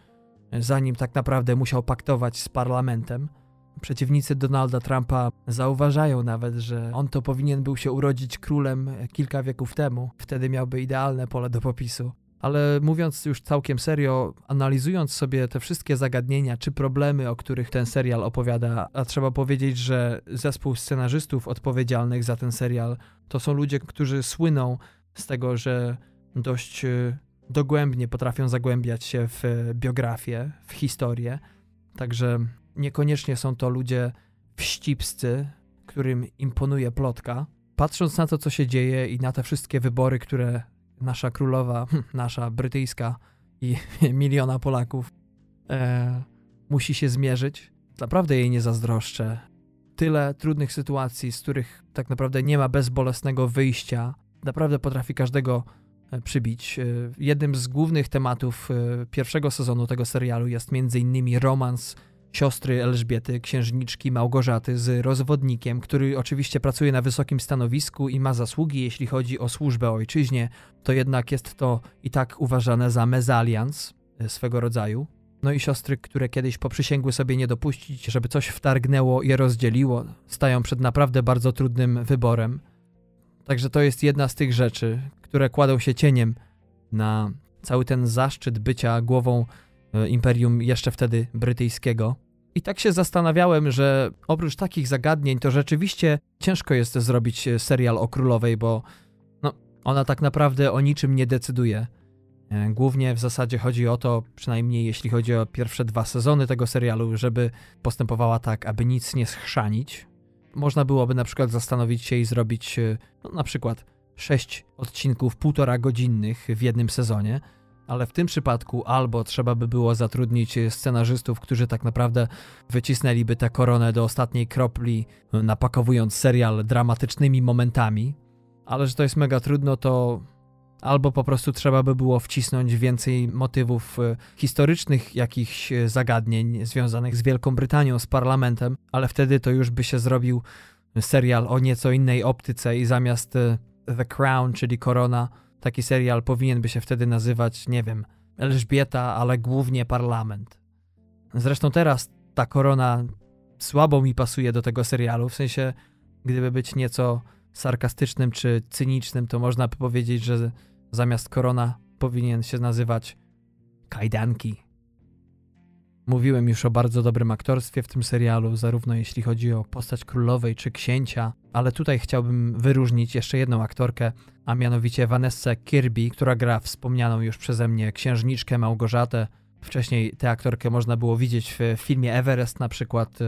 zanim tak naprawdę musiał paktować z parlamentem. Przeciwnicy Donalda Trumpa zauważają nawet, że on to powinien był się urodzić królem kilka wieków temu. Wtedy miałby idealne pole do popisu. Ale mówiąc już całkiem serio, analizując sobie te wszystkie zagadnienia czy problemy, o których ten serial opowiada, a trzeba powiedzieć, że zespół scenarzystów odpowiedzialnych za ten serial to są ludzie, którzy słyną z tego, że dość e, dogłębnie potrafią zagłębiać się w biografię, w historię. Także niekoniecznie są to ludzie wścibscy, którym imponuje plotka. Patrząc na to, co się dzieje i na te wszystkie wybory, które nasza królowa, *laughs* hm, nasza brytyjska i *laughs* miliona Polaków e, musi się zmierzyć, naprawdę jej nie zazdroszczę. Tyle trudnych sytuacji, z których tak naprawdę nie ma bezbolesnego wyjścia, naprawdę potrafi każdego e, przybić. E, jednym z głównych tematów e, pierwszego sezonu tego serialu jest innymi romans siostry Elżbiety, księżniczki Małgorzaty z rozwodnikiem, który oczywiście pracuje na wysokim stanowisku i ma zasługi, jeśli chodzi o służbę ojczyźnie, to jednak jest to i tak uważane za mezalians e, swego rodzaju. No i siostry, które kiedyś poprzysięgły sobie nie dopuścić, żeby coś wtargnęło je rozdzieliło, stają przed naprawdę bardzo trudnym wyborem. Także to jest jedna z tych rzeczy, które kładą się cieniem na cały ten zaszczyt bycia głową E, imperium jeszcze wtedy brytyjskiego. I tak się zastanawiałem, że oprócz takich zagadnień, to rzeczywiście ciężko jest zrobić serial o królowej, bo no, ona tak naprawdę o niczym nie decyduje. E, głównie w zasadzie chodzi o to, przynajmniej jeśli chodzi o pierwsze dwa sezony tego serialu, żeby postępowała tak, aby nic nie schrzanić. Można byłoby na przykład zastanowić się i zrobić e, no, na przykład sześć odcinków półtora godzinnych w jednym sezonie, ale w tym przypadku albo trzeba by było zatrudnić scenarzystów, którzy tak naprawdę wycisnęliby tę koronę do ostatniej kropli, napakowując serial dramatycznymi momentami, ale że to jest mega trudno, to albo po prostu trzeba by było wcisnąć więcej motywów e, historycznych, jakichś zagadnień związanych z Wielką Brytanią, z parlamentem, ale wtedy to już by się zrobił serial o nieco innej optyce i zamiast e, The Crown, czyli korona, Taki serial powinien by się wtedy nazywać, nie wiem, Elżbieta, ale głównie parlament. Zresztą teraz ta korona słabo mi pasuje do tego serialu, w sensie, gdyby być nieco sarkastycznym czy cynicznym, to można by powiedzieć, że zamiast korona powinien się nazywać kajdanki. Mówiłem już o bardzo dobrym aktorstwie w tym serialu, zarówno jeśli chodzi o postać królowej czy księcia, ale tutaj chciałbym wyróżnić jeszcze jedną aktorkę, a mianowicie Vanessa Kirby, która gra wspomnianą już przeze mnie księżniczkę Małgorzatę. Wcześniej tę aktorkę można było widzieć w filmie Everest na przykład.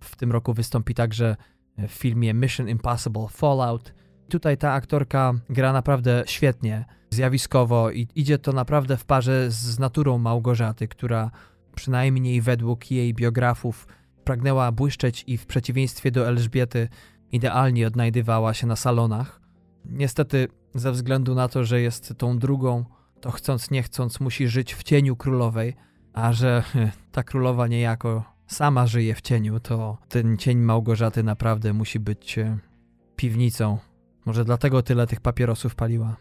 W tym roku wystąpi także w filmie Mission Impossible Fallout. Tutaj ta aktorka gra naprawdę świetnie, zjawiskowo i idzie to naprawdę w parze z naturą Małgorzaty, która przynajmniej według jej biografów, pragnęła błyszczeć i w przeciwieństwie do Elżbiety idealnie odnajdywała się na salonach. Niestety, ze względu na to, że jest tą drugą, to chcąc nie chcąc musi żyć w cieniu królowej, a że ta królowa niejako sama żyje w cieniu, to ten cień Małgorzaty naprawdę musi być e, piwnicą. Może dlatego tyle tych papierosów paliła.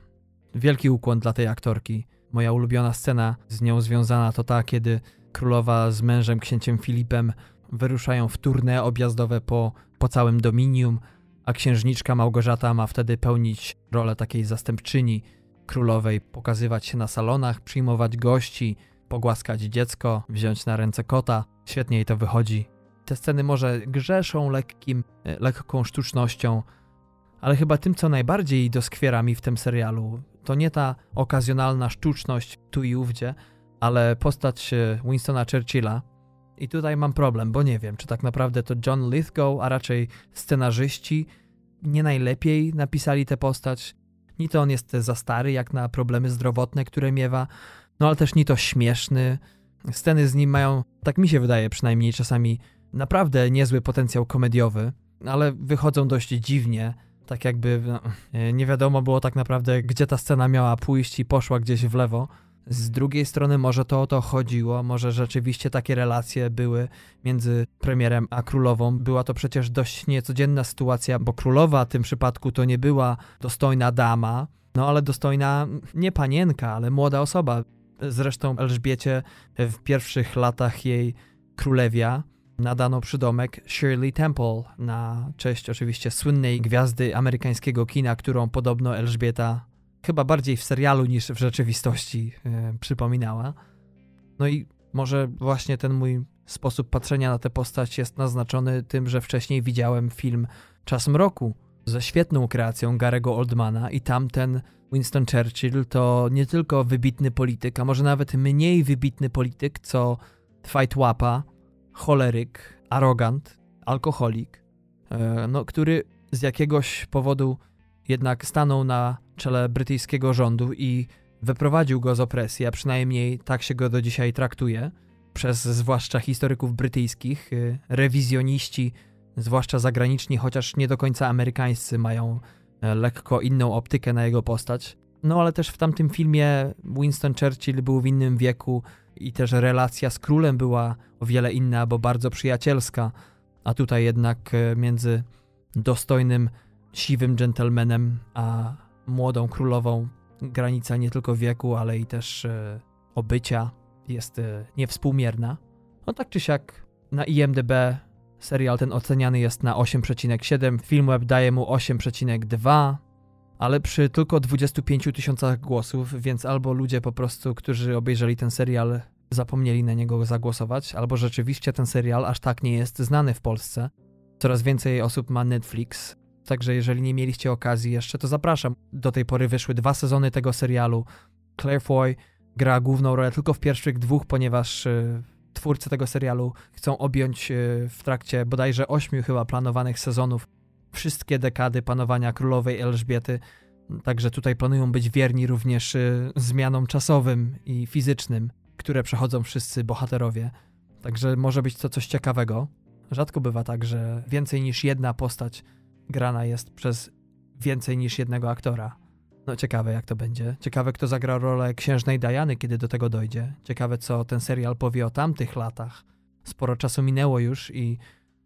Wielki ukłon dla tej aktorki. Moja ulubiona scena z nią związana to ta, kiedy Królowa z mężem, księciem Filipem, wyruszają w tournée objazdowe po, po całym Dominium, a księżniczka Małgorzata ma wtedy pełnić rolę takiej zastępczyni królowej, pokazywać się na salonach, przyjmować gości, pogłaskać dziecko, wziąć na ręce kota. Świetnie jej to wychodzi. Te sceny może grzeszą lekkim, lekką sztucznością, ale chyba tym, co najbardziej doskwiera mi w tym serialu, to nie ta okazjonalna sztuczność tu i ówdzie, ale postać e, Winstona Churchilla. I tutaj mam problem, bo nie wiem, czy tak naprawdę to John Lithgow, a raczej scenarzyści nie najlepiej napisali tę postać. Ni to on jest za stary, jak na problemy zdrowotne, które miewa, no ale też ni to śmieszny. Sceny z nim mają, tak mi się wydaje przynajmniej czasami, naprawdę niezły potencjał komediowy, ale wychodzą dość dziwnie, tak jakby no, nie wiadomo było tak naprawdę, gdzie ta scena miała pójść i poszła gdzieś w lewo. Z drugiej strony może to o to chodziło, może rzeczywiście takie relacje były między premierem a królową. Była to przecież dość niecodzienna sytuacja, bo królowa w tym przypadku to nie była dostojna dama, no ale dostojna nie panienka, ale młoda osoba. Zresztą Elżbiecie w pierwszych latach jej królewia nadano przydomek Shirley Temple na cześć oczywiście słynnej gwiazdy amerykańskiego kina, którą podobno Elżbieta chyba bardziej w serialu niż w rzeczywistości e, przypominała. No i może właśnie ten mój sposób patrzenia na tę postać jest naznaczony tym, że wcześniej widziałem film Czas Mroku ze świetną kreacją Garego Oldmana i tamten Winston Churchill to nie tylko wybitny polityk, a może nawet mniej wybitny polityk, co Fight Łapa, choleryk, arogant, alkoholik, e, no, który z jakiegoś powodu jednak stanął na czele brytyjskiego rządu i wyprowadził go z opresji, a przynajmniej tak się go do dzisiaj traktuje, przez zwłaszcza historyków brytyjskich, e, rewizjoniści, zwłaszcza zagraniczni, chociaż nie do końca amerykańscy, mają e, lekko inną optykę na jego postać. No ale też w tamtym filmie Winston Churchill był w innym wieku, i też relacja z królem była o wiele inna, bo bardzo przyjacielska, a tutaj jednak e, między dostojnym, siwym gentlemanem a młodą królową granica nie tylko wieku, ale i też e, obycia jest e, niewspółmierna. No tak czy siak na IMDb serial ten oceniany jest na 8,7, Filmweb daje mu 8,2, ale przy tylko 25 tysiącach głosów, więc albo ludzie po prostu, którzy obejrzeli ten serial, zapomnieli na niego zagłosować, albo rzeczywiście ten serial aż tak nie jest znany w Polsce. Coraz więcej osób ma Netflix, także jeżeli nie mieliście okazji jeszcze, to zapraszam. Do tej pory wyszły dwa sezony tego serialu. Claire Foy gra główną rolę tylko w pierwszych dwóch, ponieważ y, twórcy tego serialu chcą objąć y, w trakcie bodajże ośmiu chyba planowanych sezonów wszystkie dekady panowania królowej Elżbiety. Także tutaj planują być wierni również y, zmianom czasowym i fizycznym, które przechodzą wszyscy bohaterowie. Także może być to coś ciekawego. Rzadko bywa tak, że więcej niż jedna postać grana jest przez więcej niż jednego aktora. No ciekawe jak to będzie. Ciekawe kto zagra rolę księżnej Diany, kiedy do tego dojdzie. Ciekawe co ten serial powie o tamtych latach. Sporo czasu minęło już i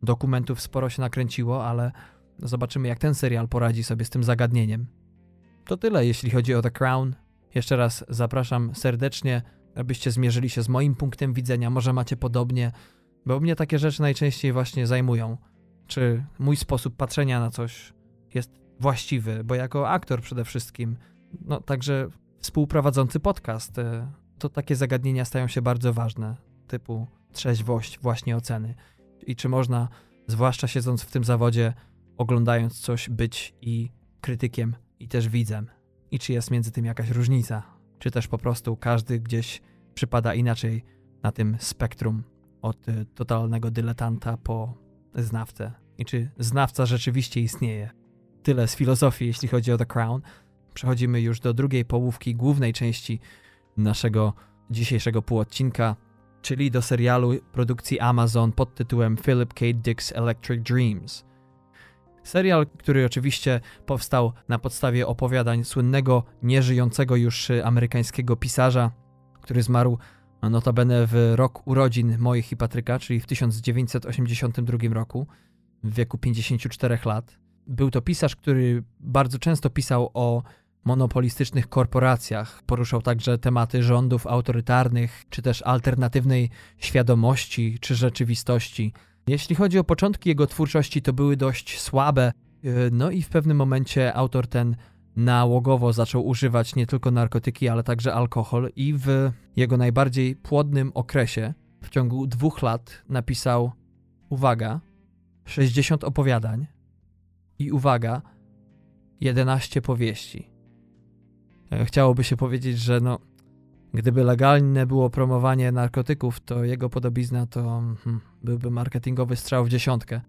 dokumentów sporo się nakręciło, ale Zobaczymy, jak ten serial poradzi sobie z tym zagadnieniem. To tyle, jeśli chodzi o The Crown. Jeszcze raz zapraszam serdecznie, abyście zmierzyli się z moim punktem widzenia. Może macie podobnie, bo mnie takie rzeczy najczęściej właśnie zajmują. Czy mój sposób patrzenia na coś jest właściwy, bo jako aktor przede wszystkim, no także współprowadzący podcast, e, to takie zagadnienia stają się bardzo ważne, typu trzeźwość właśnie oceny. I czy można, zwłaszcza siedząc w tym zawodzie, oglądając coś być i krytykiem i też widzem. I czy jest między tym jakaś różnica? Czy też po prostu każdy gdzieś przypada inaczej na tym spektrum od y, totalnego dyletanta po znawcę? I czy znawca rzeczywiście istnieje? Tyle z filozofii, jeśli chodzi o The Crown. Przechodzimy już do drugiej połówki głównej części naszego dzisiejszego półodcinka, czyli do serialu produkcji Amazon pod tytułem Philip K. Dick's Electric Dreams – Serial, który oczywiście powstał na podstawie opowiadań słynnego, nieżyjącego już amerykańskiego pisarza, który zmarł notabene w rok urodzin moich i Patryka, czyli w 1982 roku, w wieku 54 lat. Był to pisarz, który bardzo często pisał o monopolistycznych korporacjach. Poruszał także tematy rządów autorytarnych, czy też alternatywnej świadomości czy rzeczywistości. Jeśli chodzi o początki jego twórczości, to były dość słabe, y, no i w pewnym momencie autor ten nałogowo zaczął używać nie tylko narkotyki, ale także alkohol i w jego najbardziej płodnym okresie, w ciągu dwóch lat, napisał, uwaga, 60 opowiadań i uwaga, 11 powieści. E, chciałoby się powiedzieć, że no, Gdyby legalne było promowanie narkotyków, to jego podobizna to hmm, byłby marketingowy strzał w dziesiątkę.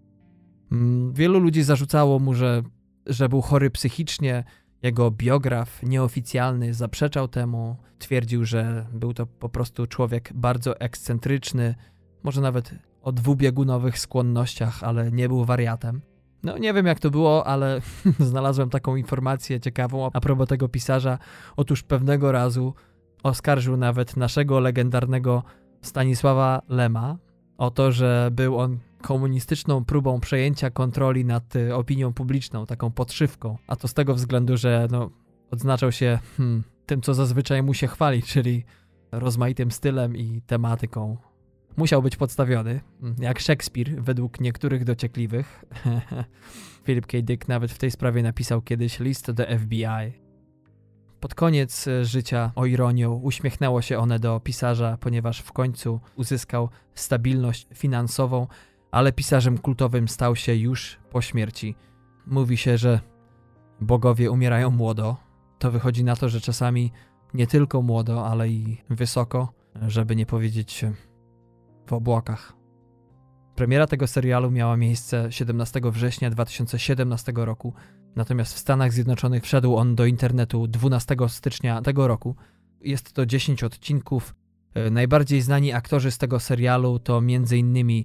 Hmm, wielu ludzi zarzucało mu, że, że był chory psychicznie. Jego biograf nieoficjalny zaprzeczał temu. Twierdził, że był to po prostu człowiek bardzo ekscentryczny, może nawet o dwubiegunowych skłonnościach, ale nie był wariatem. No nie wiem jak to było, ale *laughs* znalazłem taką informację ciekawą a propos tego pisarza. Otóż pewnego razu Oskarżył nawet naszego legendarnego Stanisława Lema o to, że był on komunistyczną próbą przejęcia kontroli nad y, opinią publiczną, taką podszywką. A to z tego względu, że no, odznaczał się hmm, tym, co zazwyczaj mu się chwali, czyli rozmaitym stylem i tematyką. musiał być podstawiony, jak Szekspir według niektórych dociekliwych. *laughs* Philip K. Dick nawet w tej sprawie napisał kiedyś list do FBI. Pod koniec e, życia, o ironię, uśmiechnęło się one do pisarza, ponieważ w końcu uzyskał stabilność finansową, ale pisarzem kultowym stał się już po śmierci. Mówi się, że bogowie umierają młodo. To wychodzi na to, że czasami nie tylko młodo, ale i wysoko, żeby nie powiedzieć w obłokach. Premiera tego serialu miała miejsce 17 września 2017 roku, natomiast w Stanach Zjednoczonych wszedł on do internetu 12 stycznia tego roku. Jest to 10 odcinków. E, najbardziej znani aktorzy z tego serialu to m.in.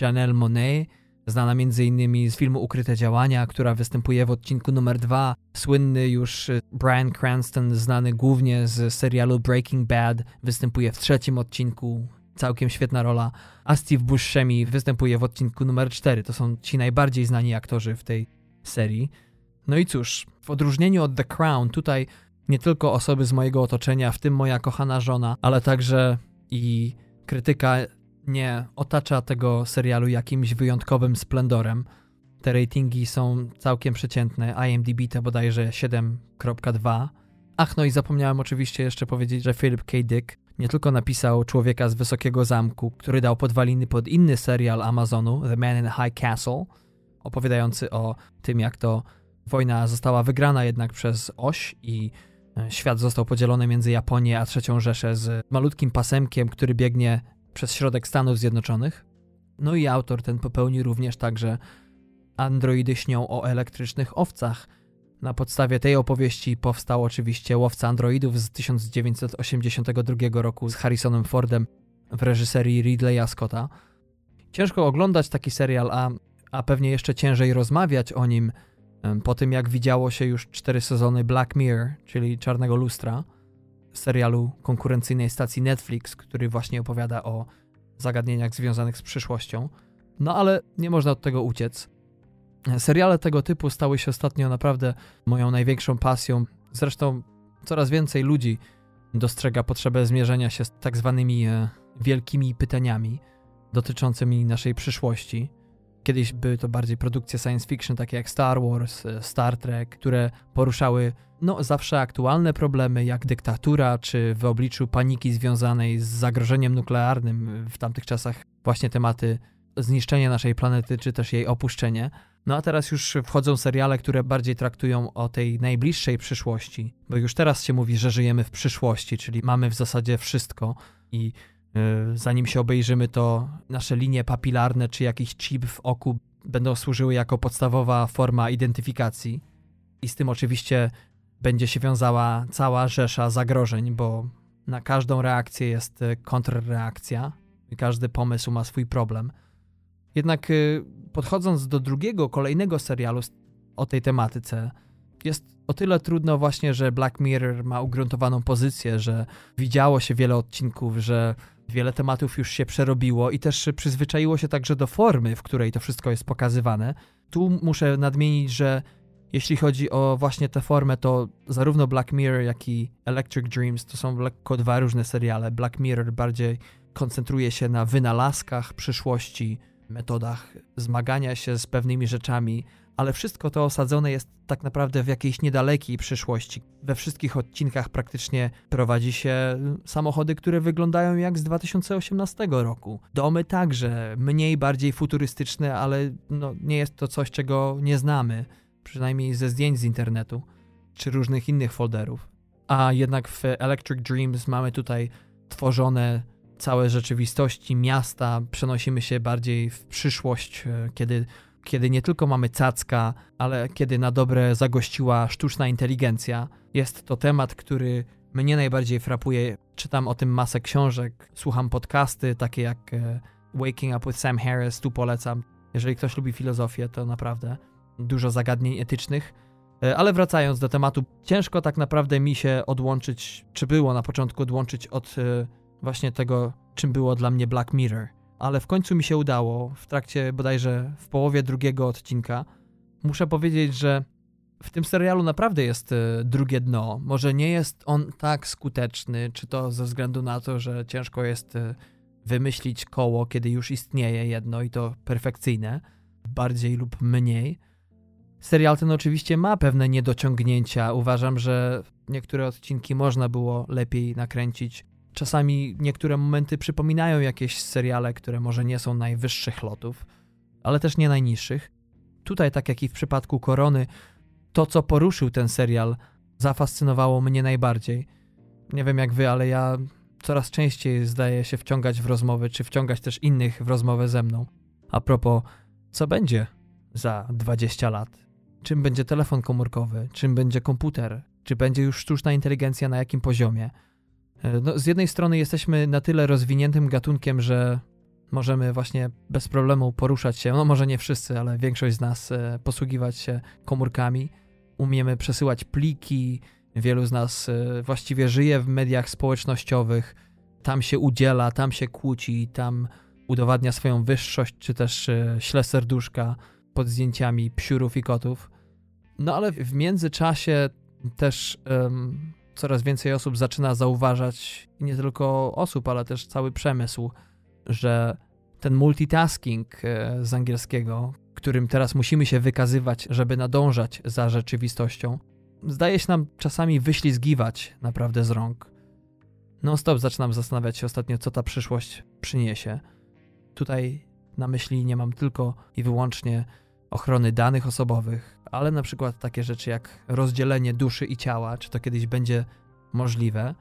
Janelle Monet, znana m.in. z filmu Ukryte Działania, która występuje w odcinku numer 2. Słynny już e, Brian Cranston, znany głównie z serialu Breaking Bad, występuje w trzecim odcinku całkiem świetna rola, a Steve Buscemi występuje w odcinku numer 4. To są ci najbardziej znani aktorzy w tej serii. No i cóż, w odróżnieniu od The Crown, tutaj nie tylko osoby z mojego otoczenia, w tym moja kochana żona, ale także i krytyka nie otacza tego serialu jakimś wyjątkowym splendorem. Te ratingi są całkiem przeciętne. IMDb to bodajże 7.2. Ach, no i zapomniałem oczywiście jeszcze powiedzieć, że Philip K. Dick nie tylko napisał Człowieka z Wysokiego Zamku, który dał podwaliny pod inny serial Amazonu, The Man in High Castle, opowiadający o tym, jak to wojna została wygrana jednak przez oś i e, świat został podzielony między Japonię a Trzecią Rzeszę z malutkim pasemkiem, który biegnie przez środek Stanów Zjednoczonych. No i autor ten popełnił również także Androidy śnią o elektrycznych owcach, na podstawie tej opowieści powstał oczywiście Łowca Androidów z 1982 roku z Harrisonem Fordem w reżyserii Ridleya Scotta. Ciężko oglądać taki serial, a, a pewnie jeszcze ciężej rozmawiać o nim po tym, jak widziało się już cztery sezony Black Mirror, czyli Czarnego Lustra, serialu konkurencyjnej stacji Netflix, który właśnie opowiada o zagadnieniach związanych z przyszłością. No ale nie można od tego uciec. Seriale tego typu stały się ostatnio naprawdę moją największą pasją. Zresztą coraz więcej ludzi dostrzega potrzebę zmierzenia się z tak zwanymi e, wielkimi pytaniami dotyczącymi naszej przyszłości. Kiedyś były to bardziej produkcje science fiction, takie jak Star Wars, e, Star Trek, które poruszały no, zawsze aktualne problemy, jak dyktatura, czy w obliczu paniki związanej z zagrożeniem nuklearnym w tamtych czasach, właśnie tematy zniszczenia naszej planety, czy też jej opuszczenie. No a teraz już wchodzą seriale, które bardziej traktują o tej najbliższej przyszłości, bo już teraz się mówi, że żyjemy w przyszłości, czyli mamy w zasadzie wszystko i zanim się obejrzymy, to nasze linie papilarne czy jakiś chip w oku będą służyły jako podstawowa forma identyfikacji. I z tym oczywiście będzie się wiązała cała rzesza zagrożeń, bo na każdą reakcję jest e, kontrreakcja i każdy pomysł ma swój problem. Jednak y, podchodząc do drugiego, kolejnego serialu o tej tematyce, jest o tyle trudno właśnie, że Black Mirror ma ugruntowaną pozycję, że widziało się wiele odcinków, że wiele tematów już się przerobiło i też przyzwyczaiło się także do formy, w której to wszystko jest pokazywane. Tu muszę nadmienić, że jeśli chodzi o właśnie tę formę, to zarówno Black Mirror, jak i Electric Dreams to są lekko dwa różne seriale. Black Mirror bardziej koncentruje się na wynalazkach przyszłości, metodach zmagania się z pewnymi rzeczami, ale wszystko to osadzone jest tak naprawdę w jakiejś niedalekiej przyszłości. We wszystkich odcinkach praktycznie prowadzi się samochody, które wyglądają jak z 2018 roku. Domy także, mniej bardziej futurystyczne, ale no, nie jest to coś, czego nie znamy, przynajmniej ze zdjęć z internetu czy różnych innych folderów. A jednak w Electric Dreams mamy tutaj tworzone całe rzeczywistości miasta, przenosimy się bardziej w przyszłość, e, kiedy, kiedy nie tylko mamy cacka, ale kiedy na dobre zagościła sztuczna inteligencja. Jest to temat, który mnie najbardziej frapuje. Czytam o tym masę książek, słucham podcasty, takie jak e, Waking Up with Sam Harris, tu polecam. Jeżeli ktoś lubi filozofię, to naprawdę dużo zagadnień etycznych. E, ale wracając do tematu, ciężko tak naprawdę mi się odłączyć, czy było na początku odłączyć od właśnie tego, czym było dla mnie Black Mirror. Ale w końcu mi się udało, w trakcie bodajże w połowie drugiego odcinka. Muszę powiedzieć, że w tym serialu naprawdę jest e, drugie dno. Może nie jest on tak skuteczny, czy to ze względu na to, że ciężko jest e, wymyślić koło, kiedy już istnieje jedno i to perfekcyjne, bardziej lub mniej. Serial ten oczywiście ma pewne niedociągnięcia. Uważam, że niektóre odcinki można było lepiej nakręcić. Czasami niektóre momenty przypominają jakieś seriale, które może nie są najwyższych lotów, ale też nie najniższych. Tutaj, tak jak i w przypadku Korony, to co poruszył ten serial zafascynowało mnie najbardziej. Nie wiem jak wy, ale ja coraz częściej zdaję się wciągać w rozmowy, czy wciągać też innych w rozmowę ze mną. A propos, co będzie za 20 lat? Czym będzie telefon komórkowy? Czym będzie komputer? Czy będzie już sztuczna inteligencja na jakim poziomie? E, no, z jednej strony jesteśmy na tyle rozwiniętym gatunkiem, że możemy właśnie bez problemu poruszać się, no może nie wszyscy, ale większość z nas e, posługiwać się komórkami. Umiemy przesyłać pliki, wielu z nas e, właściwie żyje w mediach społecznościowych, tam się udziela, tam się kłóci, tam udowadnia swoją wyższość, czy też śle serduszka pod zdjęciami psiurów i kotów. No ale w międzyczasie też coraz więcej osób zaczyna zauważać, nie tylko osób, ale też cały przemysł, że ten multitasking e, z angielskiego, którym teraz musimy się wykazywać, żeby nadążać za rzeczywistością, zdaje się nam czasami wyślizgiwać naprawdę z rąk. Non-stop zaczynam zastanawiać się ostatnio, co ta przyszłość przyniesie. Tutaj na myśli nie mam tylko i wyłącznie ochrony danych osobowych, ale na przykład takie rzeczy jak rozdzielenie duszy i ciała, czy to kiedyś będzie możliwe,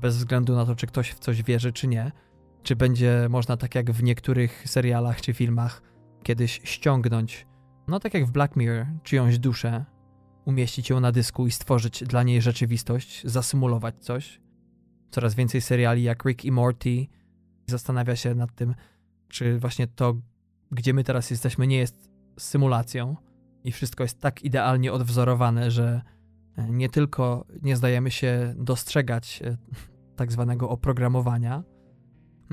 bez względu na to, czy ktoś w coś wierzy, czy nie, czy będzie można, tak jak w niektórych serialach czy filmach, kiedyś ściągnąć, no tak jak w Black Mirror, czyjąś duszę, umieścić ją na dysku i stworzyć dla niej rzeczywistość, zasymulować coś. Coraz więcej seriali jak Rick i Morty zastanawia się nad tym, czy właśnie to, gdzie my teraz jesteśmy, nie jest symulacją i wszystko jest tak idealnie odwzorowane, że e, nie tylko nie zdajemy się dostrzegać e, tak zwanego oprogramowania,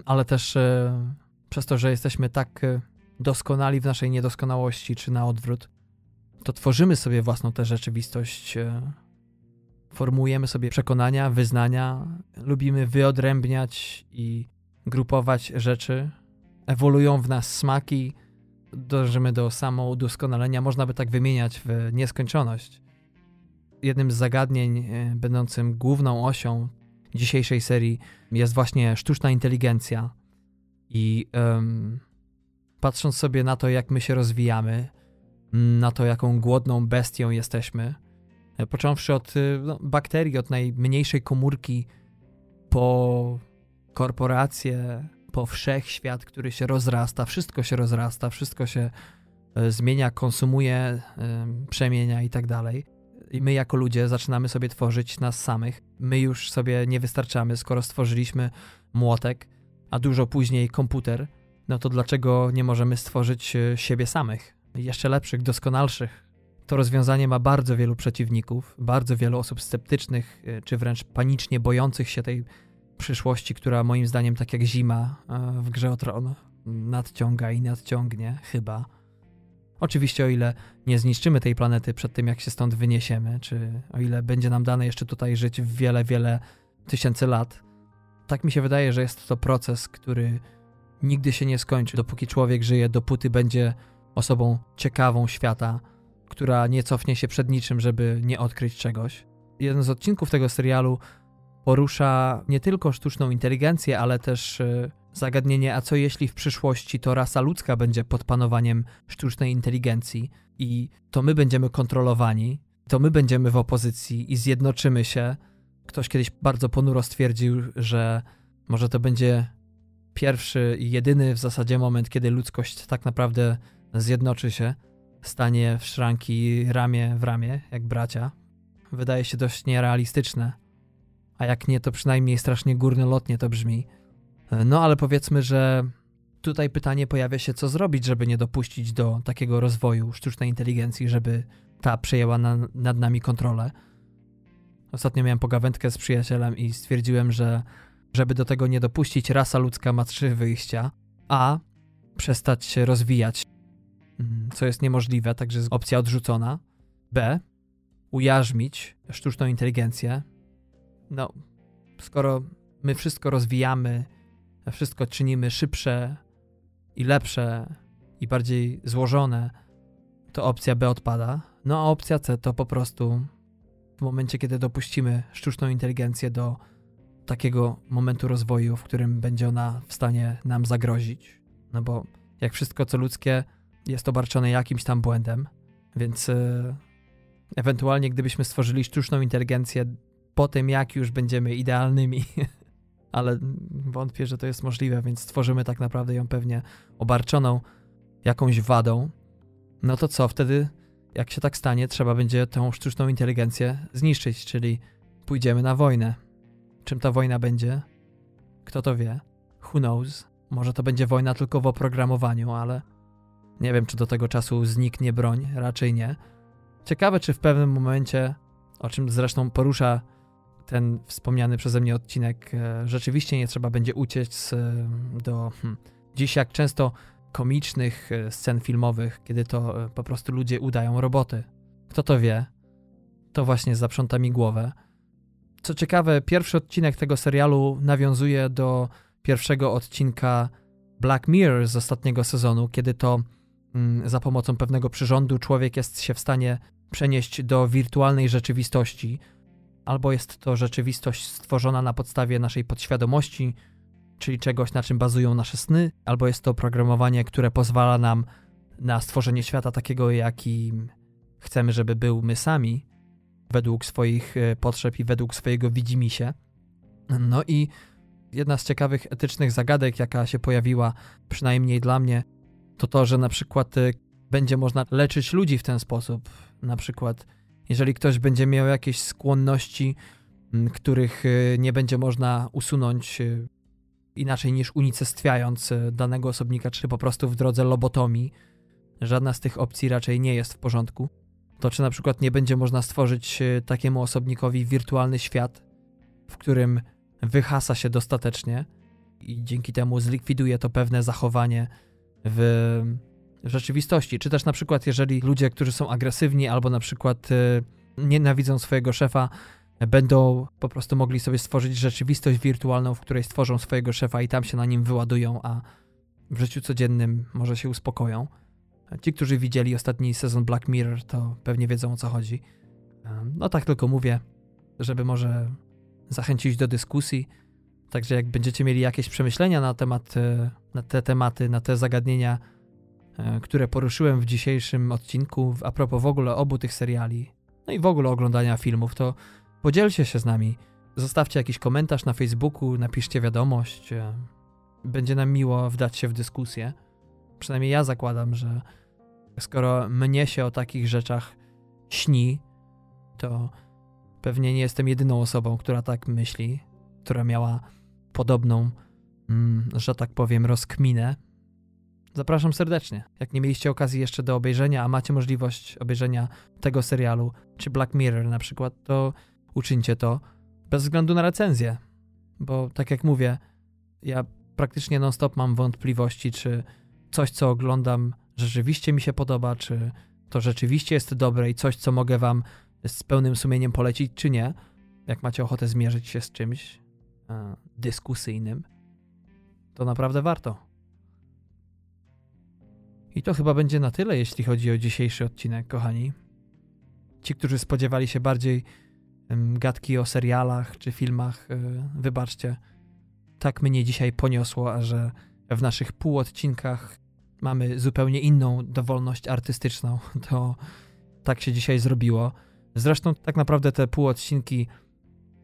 ale też e, przez to, że jesteśmy tak doskonali w naszej niedoskonałości, czy na odwrót, to tworzymy sobie własną tę rzeczywistość, formułujemy sobie przekonania, wyznania, lubimy wyodrębniać i grupować rzeczy, ewoluują w nas smaki, dążymy do samoudoskonalenia, można by tak wymieniać w nieskończoność. Jednym z zagadnień e, będącym główną osią dzisiejszej serii jest właśnie sztuczna inteligencja. I um, patrząc sobie na to, jak my się rozwijamy, na to, jaką głodną bestią jesteśmy, e, począwszy od e, no, bakterii, od najmniejszej komórki, po korporacje, po wszechświat, który się rozrasta, wszystko się rozrasta, wszystko się e, zmienia, konsumuje, e, przemienia i tak dalej. I my jako ludzie zaczynamy sobie tworzyć nas samych. My już sobie nie wystarczamy, skoro stworzyliśmy młotek, a dużo później komputer, no to dlaczego nie możemy stworzyć e, siebie samych? Jeszcze lepszych, doskonalszych. To rozwiązanie ma bardzo wielu przeciwników, bardzo wielu osób sceptycznych, czy wręcz panicznie bojących się tej przyszłości, która moim zdaniem, tak jak zima e, w grze o tron, nadciąga i nadciągnie, chyba. Oczywiście, o ile nie zniszczymy tej planety przed tym, jak się stąd wyniesiemy, czy o ile będzie nam dane jeszcze tutaj żyć w wiele, wiele tysięcy lat, tak mi się wydaje, że jest to proces, który nigdy się nie skończy. Dopóki człowiek żyje, dopóty będzie osobą ciekawą świata, która nie cofnie się przed niczym, żeby nie odkryć czegoś. Jeden z odcinków tego serialu porusza nie tylko sztuczną inteligencję, ale też e, zagadnienie, a co jeśli w przyszłości to rasa ludzka będzie pod panowaniem sztucznej inteligencji i to my będziemy kontrolowani, to my będziemy w opozycji i zjednoczymy się. Ktoś kiedyś bardzo ponuro stwierdził, że może to będzie pierwszy i jedyny w zasadzie moment, kiedy ludzkość tak naprawdę zjednoczy się, stanie w szranki ramię w ramię, jak bracia. Wydaje się dość nierealistyczne, a jak nie, to przynajmniej strasznie górnolotnie to brzmi. E, no ale powiedzmy, że tutaj pytanie pojawia się, co zrobić, żeby nie dopuścić do takiego rozwoju sztucznej inteligencji, żeby ta przejęła na, nad nami kontrolę. Ostatnio miałem pogawędkę z przyjacielem i stwierdziłem, że żeby do tego nie dopuścić, rasa ludzka ma trzy wyjścia. A. Przestać się rozwijać, mm, co jest niemożliwe, także jest opcja odrzucona. B. Ujarzmić sztuczną inteligencję, no, skoro my wszystko rozwijamy wszystko czynimy szybsze i lepsze i bardziej złożone, to opcja B odpada. No a opcja C to po prostu w momencie, kiedy dopuścimy sztuczną inteligencję do takiego momentu rozwoju, w którym będzie ona w stanie nam zagrozić. No bo jak wszystko co ludzkie jest obarczone jakimś tam błędem, więc yy, ewentualnie gdybyśmy stworzyli sztuczną inteligencję po tym, jak już będziemy idealnymi, *laughs* ale wątpię, że to jest możliwe, więc stworzymy tak naprawdę ją pewnie obarczoną jakąś wadą, no to co wtedy, jak się tak stanie, trzeba będzie tę sztuczną inteligencję zniszczyć, czyli pójdziemy na wojnę. Czym ta wojna będzie? Kto to wie? Who knows? Może to będzie wojna tylko w oprogramowaniu, ale nie wiem, czy do tego czasu zniknie broń, raczej nie. Ciekawe, czy w pewnym momencie, o czym zresztą porusza ten wspomniany przeze mnie odcinek, e, rzeczywiście nie trzeba będzie uciec do. Hmm, dziś, jak często komicznych e, scen filmowych, kiedy to e, po prostu ludzie udają roboty. Kto to wie? To właśnie zaprząta mi głowę. Co ciekawe, pierwszy odcinek tego serialu nawiązuje do pierwszego odcinka Black Mirror z ostatniego sezonu, kiedy to mm, za pomocą pewnego przyrządu człowiek jest się w stanie przenieść do wirtualnej rzeczywistości, albo jest to rzeczywistość stworzona na podstawie naszej podświadomości, czyli czegoś, na czym bazują nasze sny, albo jest to oprogramowanie, które pozwala nam na stworzenie świata takiego, jakim chcemy, żeby był my sami, według swoich e, potrzeb i według swojego widzimisię. No i jedna z ciekawych etycznych zagadek, jaka się pojawiła, przynajmniej dla mnie, to to, że na przykład e, będzie można leczyć ludzi w ten sposób. Na przykład, jeżeli ktoś będzie miał jakieś skłonności, których e, nie będzie można usunąć inaczej niż unicestwiając e, danego osobnika, czy po prostu w drodze lobotomii. Żadna z tych opcji raczej nie jest w porządku. To czy na przykład nie będzie można stworzyć e, takiemu osobnikowi wirtualny świat, w którym wyhasa się dostatecznie i dzięki temu zlikwiduje to pewne zachowanie w rzeczywistości. Czy też na przykład, jeżeli ludzie, którzy są agresywni albo na przykład e, nienawidzą swojego szefa, będą po prostu mogli sobie stworzyć rzeczywistość wirtualną, w której stworzą swojego szefa i tam się na nim wyładują, a w życiu codziennym może się uspokoją. Ci, którzy widzieli ostatni sezon Black Mirror, to pewnie wiedzą o co chodzi. No tak tylko mówię, żeby może zachęcić do dyskusji. Także jak będziecie mieli jakieś przemyślenia na temat, e, na te tematy, na te zagadnienia, które poruszyłem w dzisiejszym odcinku, a propos w ogóle obu tych seriali, no i w ogóle oglądania filmów, to Podzielcie się z nami. Zostawcie jakiś komentarz na Facebooku, napiszcie wiadomość. E, będzie nam miło wdać się w dyskusję. Przynajmniej ja zakładam, że skoro mnie się o takich rzeczach śni, to pewnie nie jestem jedyną osobą, która tak myśli, która miała podobną, mm, że tak powiem, rozkminę. Zapraszam serdecznie. Jak nie mieliście okazji jeszcze do obejrzenia, a macie możliwość obejrzenia tego serialu, czy Black Mirror na przykład, to uczyńcie to bez względu na recenzję. Bo tak jak mówię, ja praktycznie non-stop mam wątpliwości, czy coś, co oglądam, rzeczywiście mi się podoba, czy to rzeczywiście jest dobre i coś, co mogę wam z pełnym sumieniem polecić, czy nie. Jak macie ochotę zmierzyć się z czymś e, dyskusyjnym, to naprawdę warto. I to chyba będzie na tyle, jeśli chodzi o dzisiejszy odcinek, kochani. Ci, którzy spodziewali się bardziej gadki o serialach czy filmach, e, wybaczcie, tak mnie dzisiaj poniosło, a że w naszych półodcinkach mamy zupełnie inną dowolność artystyczną, *laughs* to tak się dzisiaj zrobiło. Zresztą tak naprawdę te półodcinki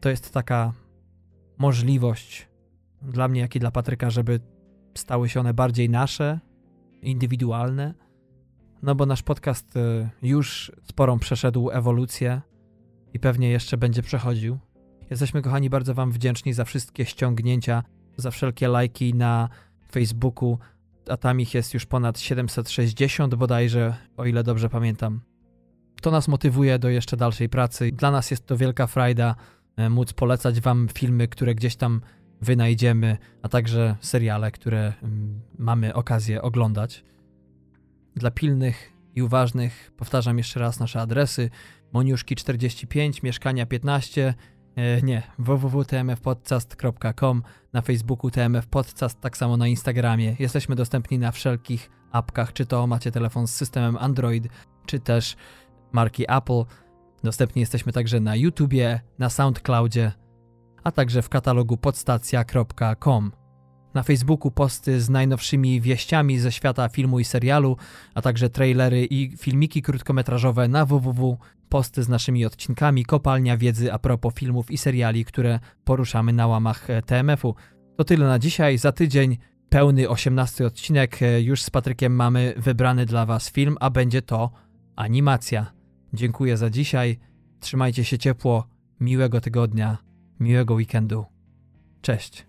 to jest taka możliwość dla mnie, jak i dla Patryka, żeby stały się one bardziej nasze, indywidualne. No bo nasz podcast e, już sporą przeszedł ewolucję i pewnie jeszcze będzie przechodził. Jesteśmy, kochani, bardzo Wam wdzięczni za wszystkie ściągnięcia, za wszelkie lajki na Facebooku, a tam ich jest już ponad 760 bodajże, o ile dobrze pamiętam. To nas motywuje do jeszcze dalszej pracy. Dla nas jest to wielka frajda e, móc polecać Wam filmy, które gdzieś tam wynajdziemy, a także seriale, które mm, mamy okazję oglądać. Dla pilnych i uważnych powtarzam jeszcze raz nasze adresy Moniuszki 45, mieszkania 15, E, nie, www.tmfpodcast.com, na Facebooku TMF Podcast, tak samo na Instagramie. Jesteśmy dostępni na wszelkich apkach, czy to macie telefon z systemem Android, czy też marki Apple. Dostępni jesteśmy także na YouTubie, na SoundCloudzie, a także w katalogu podstacja.com. Na Facebooku posty z najnowszymi wieściami ze świata filmu i serialu, a także trailery i filmiki krótkometrażowe na www. Posty z naszymi odcinkami, kopalnia wiedzy a propos filmów i seriali, które poruszamy na łamach e, TMF-u. To tyle na dzisiaj. Za tydzień pełny 18 odcinek. E, już z Patrykiem mamy wybrany dla Was film, a będzie to animacja. Dziękuję za dzisiaj. Trzymajcie się ciepło. Miłego tygodnia, miłego weekendu. Cześć.